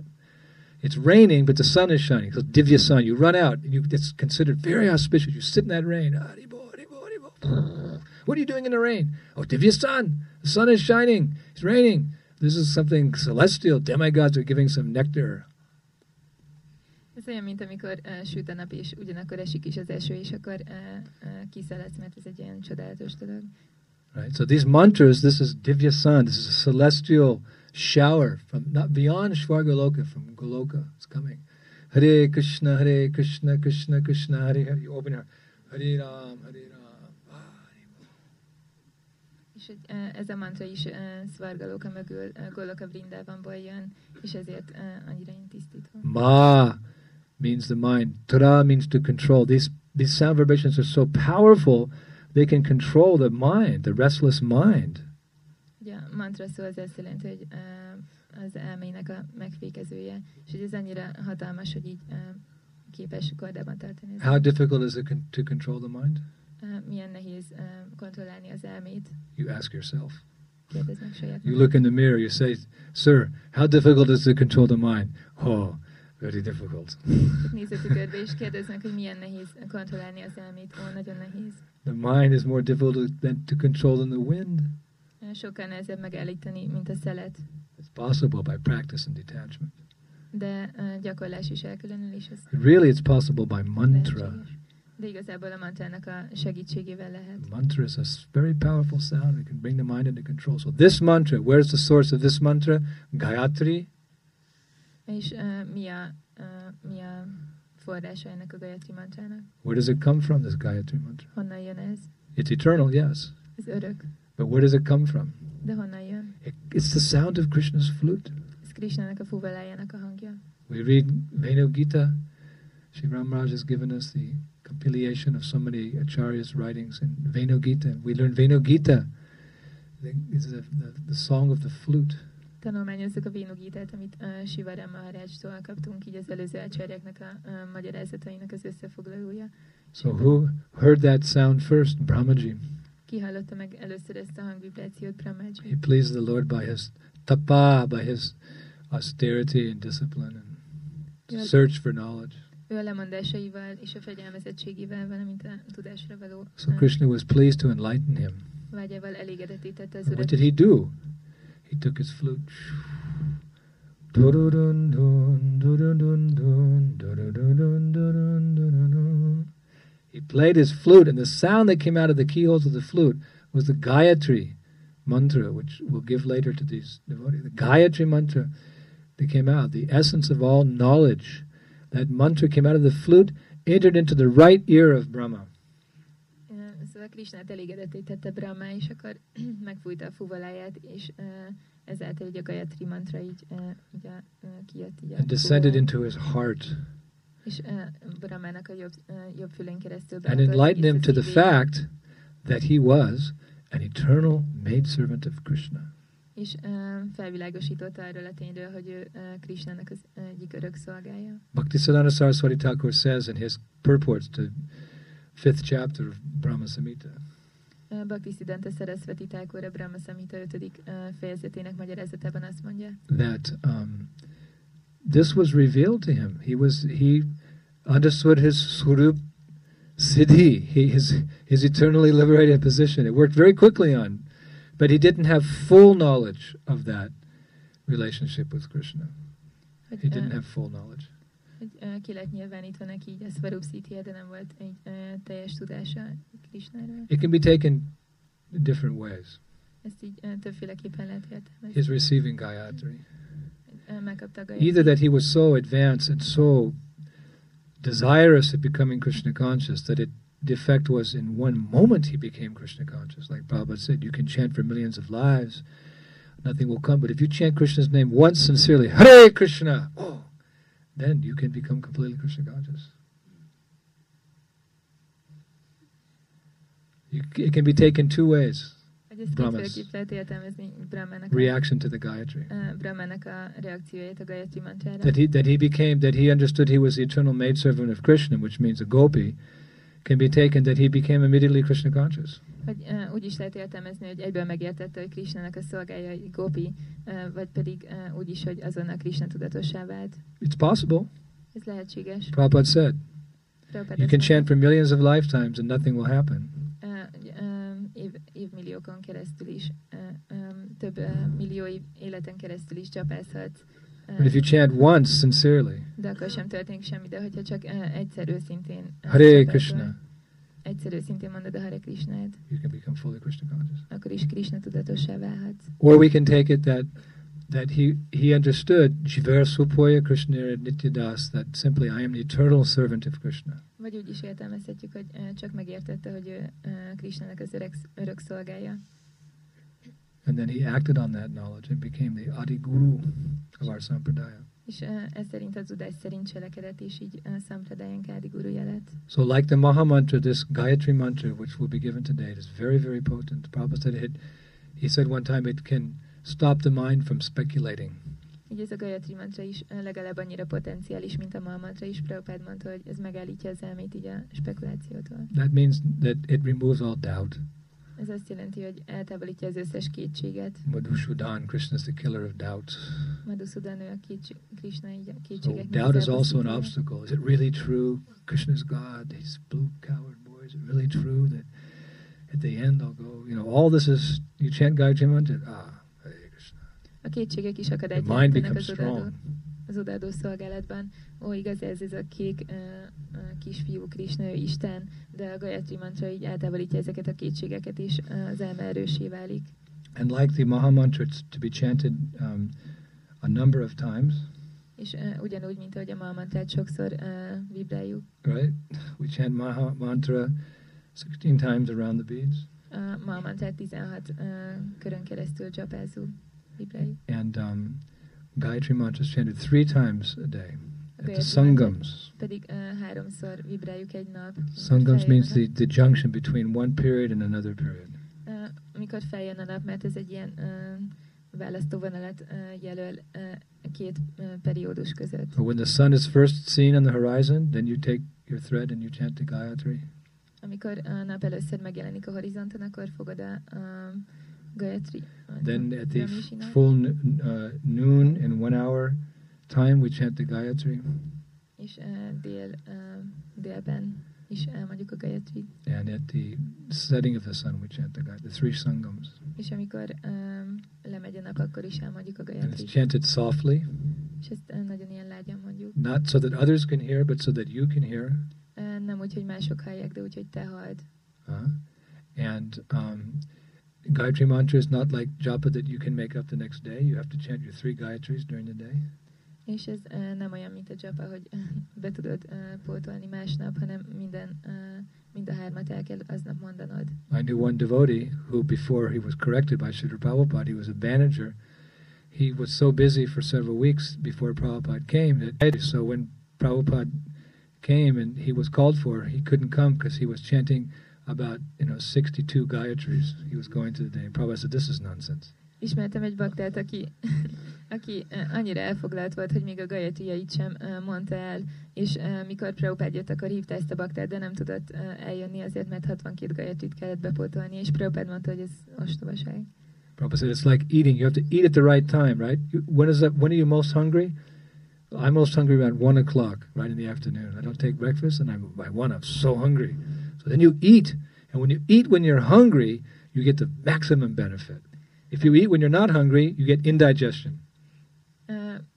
It's raining, but the sun is shining. So Divyasan, you run out, and you, it's considered very auspicious. You sit in that rain. Ah, Haribol. What are you doing in the rain? Oh, Divyasan. The sun is shining. It's raining. This is something celestial. Demigods are giving some nectar. Ez olyan, mint amikor uh, süt a nap, és ugyanakkor esik is az eső, és akkor uh, uh, kiszeledsz, mert ez egy olyan csodálatos dolog. Right? So these mantras, this is Divyasan, this is a celestial shower from not beyond Shvargaloka, from Goloka. It's coming. Hare Krishna, Hare Krishna, Krishna Krishna, Hare Hare. You open your Hare Ram, Hare Ram. Hogy, ez a mantra is Svargalóka mögül, Goloka Vrindávamból jön, és ezért annyira tisztító. Ma means the mind. Tra means to control. These these sound vibrations are so powerful, they can control the mind, the restless mind. Ugye a mantra szó az azt jelenti, hogy az elmének a megfékezője, és hogy ez annyira hatalmas, hogy így képes kordában tartani. How difficult is it to control the mind? Milyen nehéz kontrollálni az elmét, You ask yourself. You look in the mirror, you say, Sir, how difficult is it to control the mind? Oh, very difficult. maguk. Nézz a tükörbe, és kérdeznek, hogy milyen nehéz kontrollálni az elmét. Ó, nagyon nehéz. The mind is more difficult than to control than the wind. Sokkal nehezebb megállítani, mint a szelet, It's possible by practice and detachment. de uh, gyakorlás is elkülönülés az But really, it's possible by mantra. De igazából a mantrának a segítségével lehet. Mantra is a very powerful sound. It can bring the mind into control. So, this mantra, where's the source of this mantra? Gayatri. És uh, mi, a, uh, mi a forrása ennek a Gayatri mantrának? Where does it come from, this Gayatri mantra? Honnan jön ez? It's eternal, yes. Ez örök. But where does it come from? De honnan jön? It, it's the sound of Krishna's flute. Ez Krishnának a fuvalájának a hangja. We read Venu Gita. Sri Ramraj has given us the compilation of so many acharyas' writings in Venu Gita. We learn Venu Gita. The- It's the, the, the song of the flute. Tanulmányozzuk a Vénugítát, amit uh, Sivarám Maharajtól kaptunk, így az előző ácsárjáknak a uh, magyarázatainak az összefoglalója. So who heard that sound first? Brahmaji. Ki hallotta meg először ezt a hangvibrációt, He pleased the Lord by his tapa, by his austerity and discipline and search for knowledge. Ő a lemondásaival és a fegyelmezettségével, valamint a tudásra való So Krishna was pleased to enlighten him. vágyával az what did he do? He took his flute. He played his flute, and the sound that came out of the keyholes of the flute was the Gayatri mantra, which we'll give later to these devotees. The Gayatri mantra that came out, the essence of all knowledge. That mantra came out of the flute, entered into the right ear of Brahma. Uh, Szóval Krishnát elégedetítette Brahma, és akkor <clears throat> megfújta a fuvaláját, és uh, ezáltal így a Gayatri mantra így, uh, így a, uh, kijött így a and descended into his heart. És uh, Brahmának a jobb, uh, jobb fülén keresztül and enlightened him to the fact that he was an eternal maidservant of Krishna. És felvilágosította arról a tényről, hogy ő Krishnának az egyik örök szolgája. Bhaktisiddhanta Saraswati Thakur says in his purports to fifth chapter of Brahma Samhita. Bhaktisiddhanta Saraswati Thakur a Brahma Samhita 5. Uh, fejezetének magyarázatában azt mondja. That um, this was revealed to him. He was he understood his swarup siddhi, he, his his eternally liberated position. It worked very quickly on, but he didn't have full knowledge of that relationship with Krishna. He didn't have full knowledge. Hogy ki lett nyilvánítva neki így a Svarup de nem volt egy teljes tudása Krishnáról. It can be taken different ways. Ezt így többféleképpen lehet értelmezni. He's receiving Gayatri. Either that he was so advanced and so desirous of becoming Krishna conscious that it the effect was in one moment he became Krishna conscious. Like Prabhupada said, you can chant for millions of lives, nothing will come. But if you chant Krishna's name once sincerely, Hare Krishna, oh, then you can become completely Krishna conscious. You, it can be taken two ways. Brahmas. Reaction to the Gayatri. Uh, that he, that he became, that he understood he was the eternal maidservant of Krishna, which means a gopi, can be taken that he became immediately Krishna conscious. Hogy uh, úgy is lehet értelmezni, hogy egyből megértette, hogy Krishnának a szolgája gopi, uh, vagy pedig uh, úgy is, hogy azonnal Krishna tudatossá vált. It's possible. Ez lehetséges. Prabhupada said, Prabhupada you can chant for millions of lifetimes and nothing will happen. Uh, um, év, évmilliókon keresztül is, uh, um, több uh, millió év, életen keresztül is csapázhatsz. But if you chant once sincerely, de akkor sem történik semmi, de hogyha csak egyszer őszintén Hare Krishna, egyszer őszintén mondod a Hare Krishnát, you can become fully Krishna conscious. Akkor is Krishna tudatossá válhatsz. Or we can take it that that he he understood Jivar Supoya Krishna Nityadas that simply I am the eternal servant of Krishna. Vagy úgy is értelmezhetjük, hogy csak megértette, hogy ő Krishnának az öreg, örök szolgája. And then he acted on that knowledge and became the Adi Guru of our Sampradaya. És eh, ez szerint az tudás szerint cselekedett, és így eh, Sampradayánk Adi Guruja lett. So like the Maha Mantra, this Gayatri Mantra, which will be given today, is very, very potent. Prabhupada said it, he said one time it can stop the mind from speculating. Így ez a Gayatri mantra is eh, legalább annyira potenciális, mint a Maha mantra is. Prabhupád mondta, hogy ez megállítja az elmét így a spekulációtól. That means that it removes all doubt. Ez azt jelenti, hogy eltávolítja az összes kétséget. Madhusudan, Krishna is the killer of doubts. Madhusudan ő a Krishna így a kétségek. So doubt is also an obstacle. Is it really true? Krishna is God. He's blue coward boy. Is it really true that at the end I'll go, you know, all this is, you chant Gayatri Mantra, ah, Hare Krishna. A kétségek is akadályt jelentenek az odaadó, az odaadó szolgálatban. Ó, igaz, ez, ez a kék uh, uh, kisfiú Krishna, ő Isten, de a Gayatri mantra így eltávolítja ezeket a kétségeket is, az elme erősé válik. And like the Maha Mantra, it's to be chanted um, a number of times. És uh, ugyanúgy, mint ahogy a Maha Mantrát sokszor uh, vibráljuk. Right? We chant Maha Mantra 16 times around the beads. A Maha Mantrát 16 uh, körön keresztül vibráljuk. And um, Gayatri Mantra is chanted three times a day. At the Sangams. Pedig uh, háromszor egy nap. Sangams means the, the junction between one period and another period. Uh, amikor feljön a nap, mert ez egy ilyen uh, választóvonalat uh, jelöl uh, két uh, periódus között. So when the sun is first seen on the horizon, then you take your thread and you chant the Gayatri. Amikor a nap először megjelenik a horizonton, akkor fogod a um, Gayatri. Then at the full uh, noon in one hour, time we chant the Gayatri. És uh, dél, uh, délben is elmondjuk a Gayatri. And at the setting of the sun we chant the Gayatri, the three sangams. És amikor um, lemegy a nap, akkor is elmondjuk a Gayatri. And it's chanted softly. És ezt uh, nagyon ilyen lágyan mondjuk. Not so that others can hear, but so that you can hear. Uh, nem úgy, hogy mások hallják, de úgy, hogy te halld. Uh, and um, Gayatri mantra is not like japa that you can make up the next day. You have to chant your three Gayatris during the day. És ez uh, nem olyan, mint a japa, hogy uh, be tudod uh, pótolni másnap, hanem minden, uh, mind a hármat el kell aznap mondanod. I knew one devotee who, before he was corrected by Srila Prabhupada, he was a manager. He was so busy for several weeks before Prabhupada came that so when Prabhupada came and he was called for, he couldn't come because he was chanting about you know 62 Gayatris. He was going to the day. Prabhupada said, "This is nonsense." Ismertem egy baktát, aki, <laughs> aki eh, annyira elfoglalt volt, hogy még a gajatijait sem eh, mondta el, és eh, mikor Prabhupád jött, akkor hívta ezt a baktát, de nem tudott eljönni azért, mert 62 gajatit kellett bepótolni, és Prabhupád mondta, hogy ez ostobaság. Prabhupada said, it's like eating. You have to eat at the right time, right? When is that? When are you most hungry? I'm most hungry around one o'clock, right in the afternoon. I don't take breakfast, and I'm by one. I'm so hungry. So then you eat, and when you eat when you're hungry, you get the maximum benefit. If you eat when you're not hungry, you get indigestion.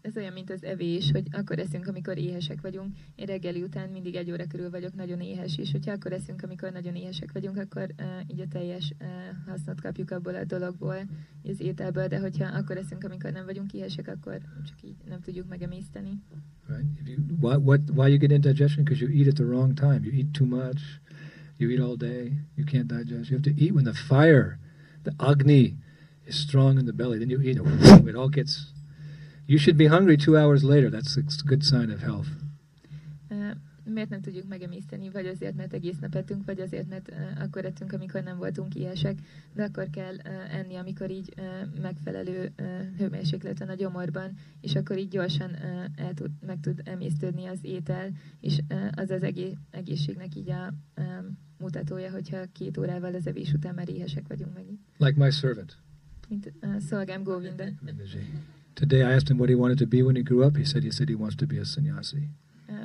ez olyan, mint az evés, hogy akkor eszünk, amikor éhesek vagyunk. Én reggeli után mindig egy óra körül vagyok nagyon éhes, és hogyha akkor eszünk, amikor nagyon éhesek vagyunk, akkor uh, így a teljes uh, hasznot kapjuk abból a dologból, az ételből, de hogyha akkor eszünk, amikor nem vagyunk éhesek, akkor csak így nem tudjuk megemészteni. Right? If you, why, what, why you get indigestion? Because you eat at the wrong time. You eat too much. You eat all day. You can't digest. You have to eat when the fire, the agni, is strong in the belly. Then you eat it. <laughs> It all gets You should be hungry two hours later. That's a good sign of health. Miért nem tudjuk megemészteni, vagy azért, mert egész nap ettünk, vagy azért, mert uh, akkor ettünk, amikor nem voltunk ilyesek, de akkor kell uh, enni, amikor így uh, megfelelő uh, hőmérséklet van a gyomorban, és akkor így gyorsan uh, el tud, meg tud emésztődni az étel, és uh, az az egész, egészségnek így a um, mutatója, hogyha két órával az evés után már éhesek vagyunk megint. Like my servant. Mint uh, szolgám Govinda. Today I asked him what he wanted to be when he grew up. He said he said he wants to be a sannyasi.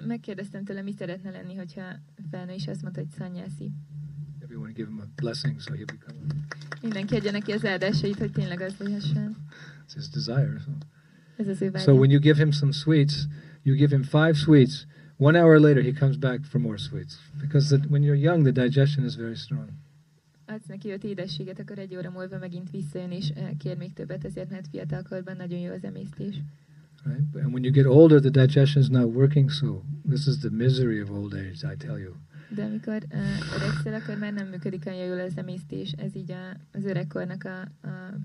Megkérdeztem tőle, mi szeretne lenni, hogyha felnő, és azt mondta, hogy sannyasi. Everyone give him a blessing so he'll become. Mindenki adja neki az áldásait, hogy tényleg az lehessen. It's his desire. So. Ez az ő So when you give him some sweets, you give him five sweets. One hour later, he comes back for more sweets because the, when you're young, the digestion is very strong adsz neki öt édességet, akkor egy óra múlva megint visszajön és eh, kér még többet, ezért mert fiatalkorban nagyon jó az emésztés. Right? And when you get older, the digestion is not working so. This is the misery of old age, I tell you. De amikor uh, öregszel, akkor már nem működik olyan jól az emésztés. Ez így a, az öregkornak a, a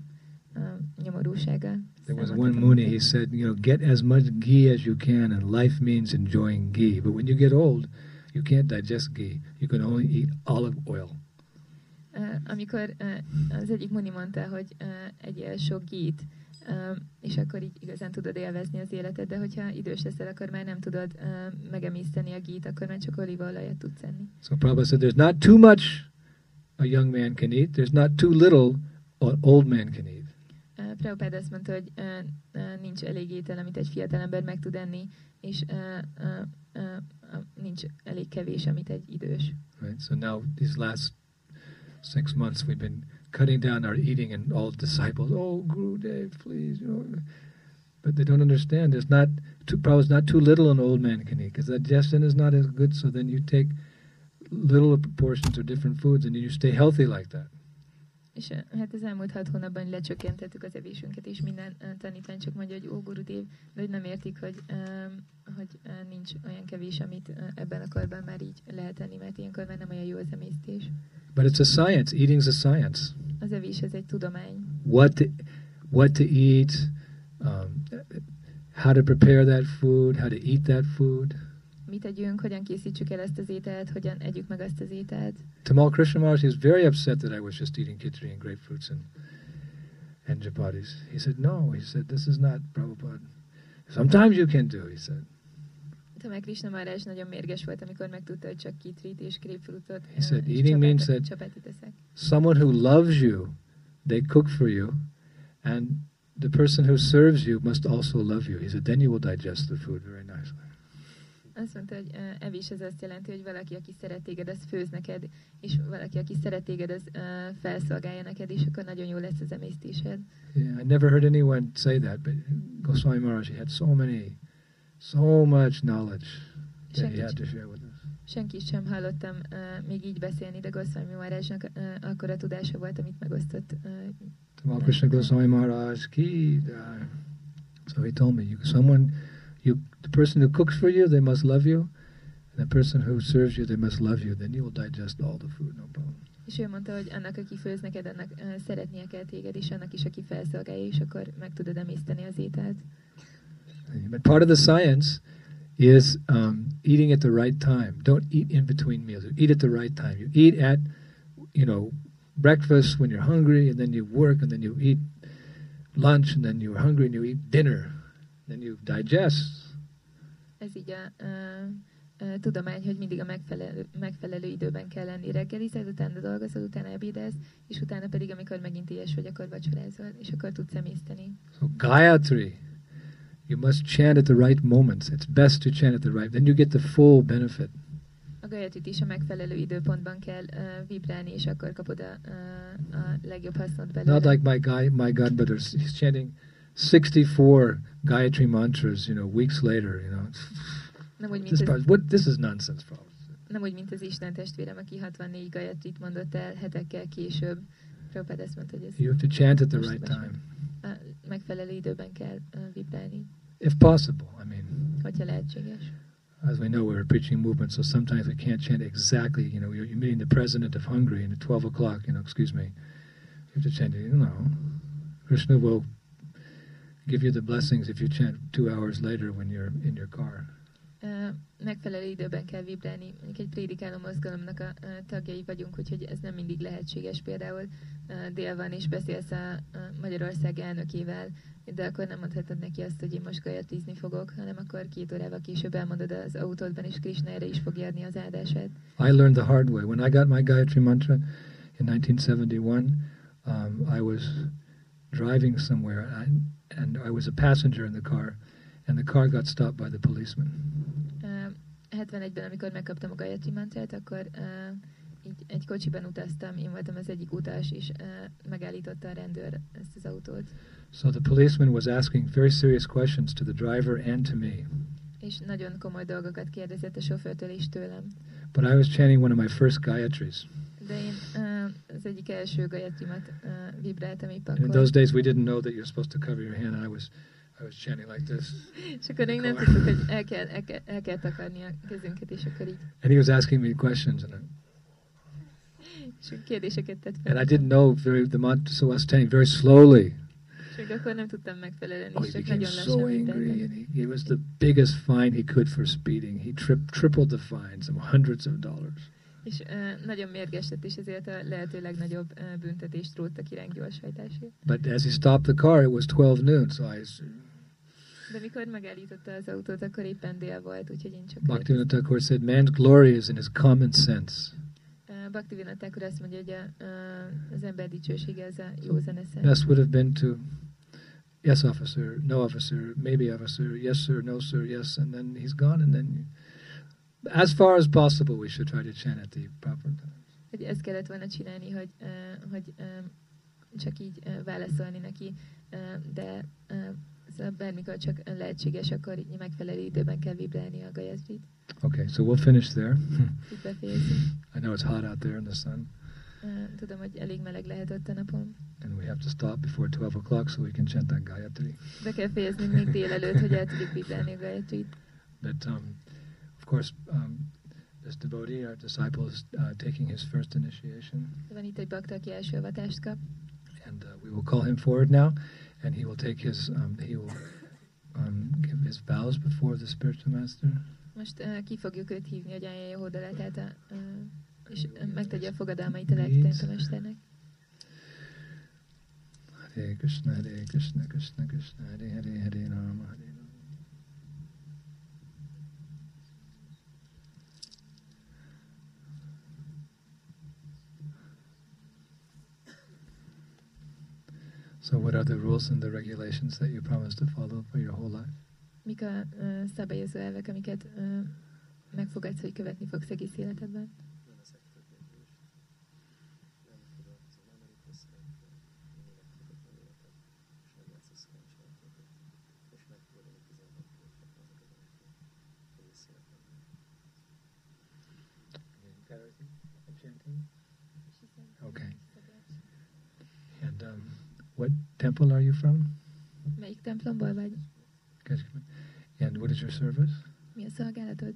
Um, nyomorúsága. There was one Muni, he said, you know, get as much ghee as you can, and life means enjoying ghee. But when you get old, you can't digest ghee. You can only eat olive oil. Uh, amikor uh, az egyik muni mondta, hogy uh, egy sok gít, um, és akkor így igazán tudod élvezni az életed, de hogyha idős leszel, akkor már nem tudod megemészteni a gít, akkor már csak olívaolajat tudsz enni. So Prabhupada said, there's not too much a young man can eat, there's not too little an old man can eat. Azt mondta, hogy nincs elég étel, amit egy fiatal ember meg tud enni, és nincs elég kevés, amit egy idős. Right, so now these last six months we've been cutting down our eating and all disciples, oh, Guru Dev, please, you know. But they don't understand. There's not, too, probably not too little an old man can eat because digestion is not as good. So then you take little proportions of different foods and you stay healthy like that. És hát az elmúlt hat hónapban lecsökkentettük az evésünket, és minden tanítvány csak mondja, hogy ó, gurudev, de hogy nem értik, hogy, hogy uh, nincs olyan kevés, amit ebben a korban már így lehet enni, mert ilyenkor már nem olyan jó az emésztés. But it's a science. Eating's a science. Az evés ez egy tudomány. What to, what to eat, um, how to prepare that food, how to eat that food. Mit tegyünk, hogyan készítsük el ezt az ételt, hogyan együk meg azt az ételt. Tamal Krishna Maharaj, he was very upset that I was just eating khichdi and grapefruits and, and chapatis. He said, no, he said, this is not Prabhupada. Sometimes you can do, he said. Tamal Krishna Maharaj nagyon mérges volt, amikor megtudta, hogy csak kitrit és grapefruitot He said, eating means that someone who loves you, they cook for you, and the person who serves you must also love you. He said, then you will digest the food very nicely. Azt mondta, hogy uh, evés ez azt jelenti, hogy valaki, aki szeret téged, az főz neked, és valaki, aki szeret téged, az uh, felszolgálja neked, és akkor nagyon jó lesz az emésztésed. Yeah, I never heard anyone say that, but Goswami Maharaj had so many, so much knowledge that he had to share with us. Senki sem hallottam uh, még így beszélni, de Goswami Maharajnak uh, akkor a tudása volt, amit megosztott. Uh, Tamal Krishna Goswami Maharaj ki. So he told me, you, someone You, the person who cooks for you, they must love you. And the person who serves you, they must love you. Then you will digest all the food, no problem. És ő mondta, hogy annak, aki főz neked, annak uh, szeretnie kell téged, és annak is, aki felszolgálja, és akkor meg tudod emészteni az ételt. But part of the science is um, eating at the right time. Don't eat in between meals. Eat at the right time. You eat at, you know, breakfast when you're hungry, and then you work, and then you eat lunch, and then you're hungry, and you eat dinner. Then you digest. Ez így a uh, uh, tudomány, hogy mindig a megfelelő, megfelelő időben kell lenni. Reggelized, utána dolgozol, utána ebédez, és utána pedig, amikor megint ilyes vagy, akkor vacsorázol, és akkor tudsz emészteni. So Gayatri, you must chant at the right moments. It's best to chant at the right. Then you get the full benefit. A gajatit is a megfelelő időpontban kell uh, vibrálni, és akkor kapod a, uh, a legjobb hasznot belőle. Not like my guy, my godbrother, he's chanting 64 Gayatri mantras, you know, weeks later, you know. Nem úgy, mint This, part- what, this is nonsense, folks. nem úgy, mint az Isten testvérem, aki 64 gajatrit mondott el hetekkel később. Prabhupád ezt mondta, hogy ez You have to chant at the right time, megfelelő időben kell vibrálni, if possible. I mean, hogyha lehetséges. as we know, we're a preaching movement, so sometimes we can't chant exactly. You know, you're, you're meeting the president of Hungary, and at 12 o'clock, you know, excuse me, you have to chant. You know, Krishna will give you the blessings if you chant two hours later when you're in your car. Megfelelő időben kell vibrálni. Egy prédikáló mozgalomnak a tagjai vagyunk, úgyhogy ez nem mindig lehetséges. Például dél van, és beszélsz a, Magyarország elnökével, de akkor nem mondhatod neki azt, hogy én most fogok, hanem akkor két órával később elmondod az autódban, és Krishna erre is fogja adni az áldását. I learned the hard way. When I got my Gayatri mantra in 1971, um, I was driving somewhere, I, and I was a passenger in the car, and the car got stopped by the policeman. Uh, 71-ben, amikor megkaptam a akkor uh, így egy kocsiban utaztam, én voltam az egyik utas, és uh, megállította a rendőr ezt az autót. So the policeman was asking very serious questions to the driver and to me. És nagyon komoly dolgokat kérdezett a sofőrtől és tőlem. But I was chanting one of my first Gayatris. De én uh, az egyik első gajatrimat uh, vibráltam épp And in those days, we didn't know that you're supposed to cover your hand. I was, I was chanting like this. És akkor még nem Akkor- tudtuk, hogy el kell, el, kell, el kell takarni a kezünket, és akkor így And he was asking me questions, and I, és kérdéseket tett fel. and I didn't know very the mantra, so I was chanting very slowly. És akkor nem tudtam megfelelni, Oh, he became so angry, and he, it was the biggest fine he could for speeding. He tri- tripled the fine, some hundreds of dollars. És uh, nagyon mérges lett, és ezért a lehető legnagyobb uh, büntetést rótta ki ránk gyorshajtásért. But as he stopped the car, it was 12 noon, so I, De mikor megállította az autót, akkor éppen dél volt, úgyhogy én csak... Bhaktivinoda Thakur said, man's glory is in his common sense. Uh, Bhaktivinoda Thakur azt mondja, hogy a, uh, az ember dicsősége az a jó zeneszem. Best would have been to, yes, officer, no, officer, maybe, officer, yes, sir, no, sir, yes, and then he's gone, and then, as far as possible, we should try to chant at the proper time. Hogy ezt kellett volna csinálni, hogy, uh, hogy um, csak így uh, válaszolni neki, uh, de uh, szóval bármikor csak lehetséges, akkor így megfelelő időben kell vibrálni a gajatrit. Okay, so we'll finish there. <laughs> I know it's hot out there in the sun, Uh, tudom, hogy elég meleg lehet ott a napon. and we have to stop before 12 o'clock so we can chant that Gayatri. Be kell fejeznünk még délelőtt, hogy el tudjuk vibrálni a gajatrit. But, um, of course, um, this devotee, our disciple, is uh, taking his first initiation, Van itt egy bakta, aki első avatást kap. and uh, we will call him forward now, and he will take his, um, he will um, give his vows before the spiritual master. Most uh, ki fogjuk őt hívni, hogy ajánlja a hódolatát, a, uh, és uh, megtegye a fogadalmait a lelkitanítómesternek. Hare Krishna, Hare Krishna, Krishna Krishna, Hare Hare, Hare Rama, Hare So, what are the rules and the regulations that you promise to follow for your whole life? Mik a uh, szabályozó elvek, amiket uh, megfogadsz, hogy követni fogsz egész életedben? Temple are you from? Melyik templomból vagy? And what is your service? Mi a szolgálatod?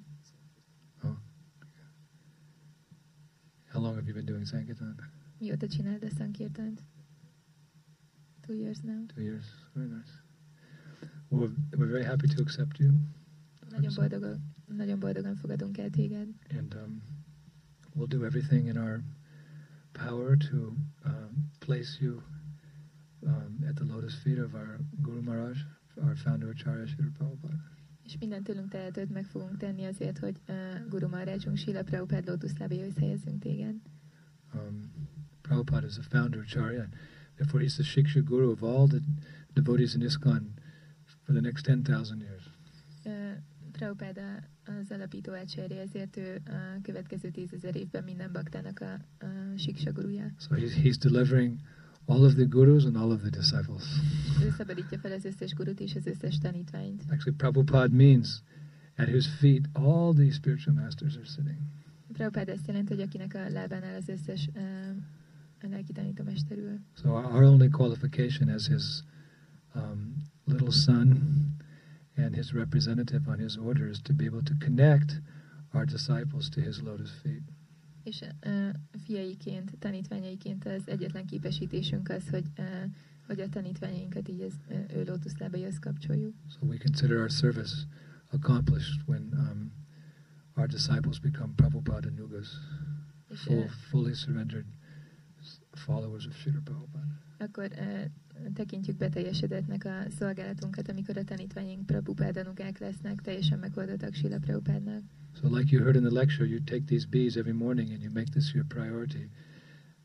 Oh. How long have you been doing Sankirtan? Mióta csinálod a szankirtánt? Two years now. Two years. Very nice. We're, we're very happy to accept you Nagyon boldogan, nagyon boldogan fogadunk el téged. And um, we'll do everything in our power to um, place you um, at the lotus feet of our Guru Maharaj, our founder Acharya Srila Prabhupada. És mindent tőlünk tehetőt meg fogunk tenni azért, hogy uh, Guru Maharajunk Srila Prabhupád lótuszlábéhoz helyezzünk téged. Um, Prabhupada is the founder Acharya. Therefore, he's the Shiksha Guru of all the devotees in ISKCON for the next 10,000 years. Uh, Prabhupáda az alapító ácsárja, ezért ő a következő tízezer évben minden baktának a, a Siksa guruja. So he's, he's delivering all of the gurus and all of the disciples. Ő szabadítja fel az összes gurut és az összes tanítványt. Actually, Prabhupada means at whose feet all these spiritual masters are sitting. Prabhupád ezt jelenti, hogy akinek a lábánál az összes a lelki tanítómester ül. So our, our only qualification as his um, little son and his representative on his order is to be able to connect our disciples to his lotus feet. És fiaiként, tanítványaiként az egyetlen képesítésünk az, hogy, hogy a tanítványainkat így az, ő lótuszlábaihoz kapcsoljuk. So we consider our service accomplished when um, our disciples become Prabhupada Nugas, full, fully surrendered followers of Srila Prabhupada. akkor uh, tekintjük beteljesedetnek a szolgálatunkat, amikor a tanítványaink Prabhupádanukák lesznek, teljesen megoldottak Sila Prabhupádnak. So, like you heard in the lecture, you take these beads every morning and you make this your priority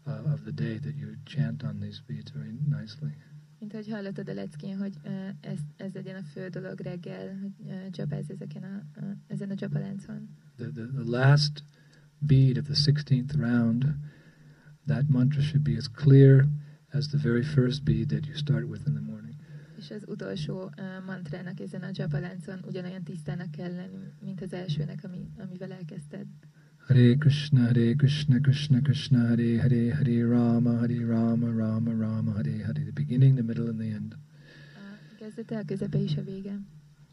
uh, of the day that you chant on these beads very nicely. Mint ahogy hallottad a leckén, hogy uh, ez, ez legyen a fő dolog reggel, hogy uh, csapázz ezeken a, a, ezen a csapaláncon. The, the, the last bead of the 16th round, that mantra should be as clear as the very first bead that you start with in the morning. És az utolsó mantrának ezen a csapaláncon ugyanolyan tisztának kell lenni, mint az elsőnek, ami, amivel elkezdted. Hare Krishna, Hare Krishna, Krishna Krishna, Hare Hare, Hare Rama, Hare Rama, Rama Rama, Hare Hare. The beginning, the middle, and the end. A kezdete, a közepe és a vége.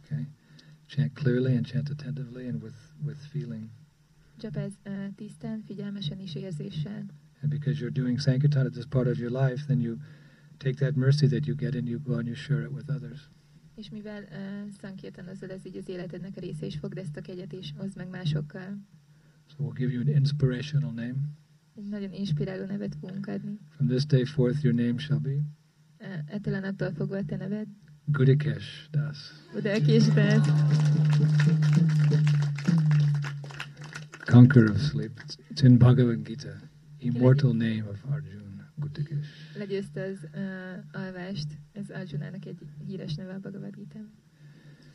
Okay? Chant clearly and chant attentively and with, with feeling. Csapázz uh, tisztán, figyelmesen és érzéssel. And because you're doing Sankirtan at this part of your life, then you take that mercy that you get and you go and you share it with others. És mivel uh, szankirtanozol, ez így az életednek a része, és fogd ezt a kegyet, és hozd meg másokkal. So we'll give you an inspirational name. Egy nagyon inspiráló nevet fogunk adni. From this day forth, your name shall be Uh, ettől a naptól fogva a te neved. Gudakesh Das. Udalkésdát. Conqueror of sleep. It's, in Bhagavad Gita. Immortal name of Arjun. Legyőzte az uh, alvást. Ez Arjunának egy híres neve a Bhagavad gita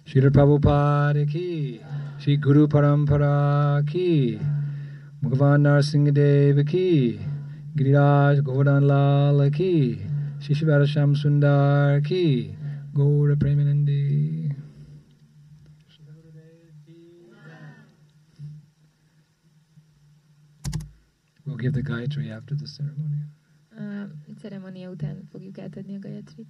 Srila Prabhupada ki. Shri Guru Parampara ki. Bhagavan Nrsinga Deva ki. Giriraj Govardhan Lal ki. Shishivara Shyamasundar ki. Gaura Premanandi. We'll give the Gayatri after the ceremony. A ceremónia után fogjuk átadni a Gayatrit.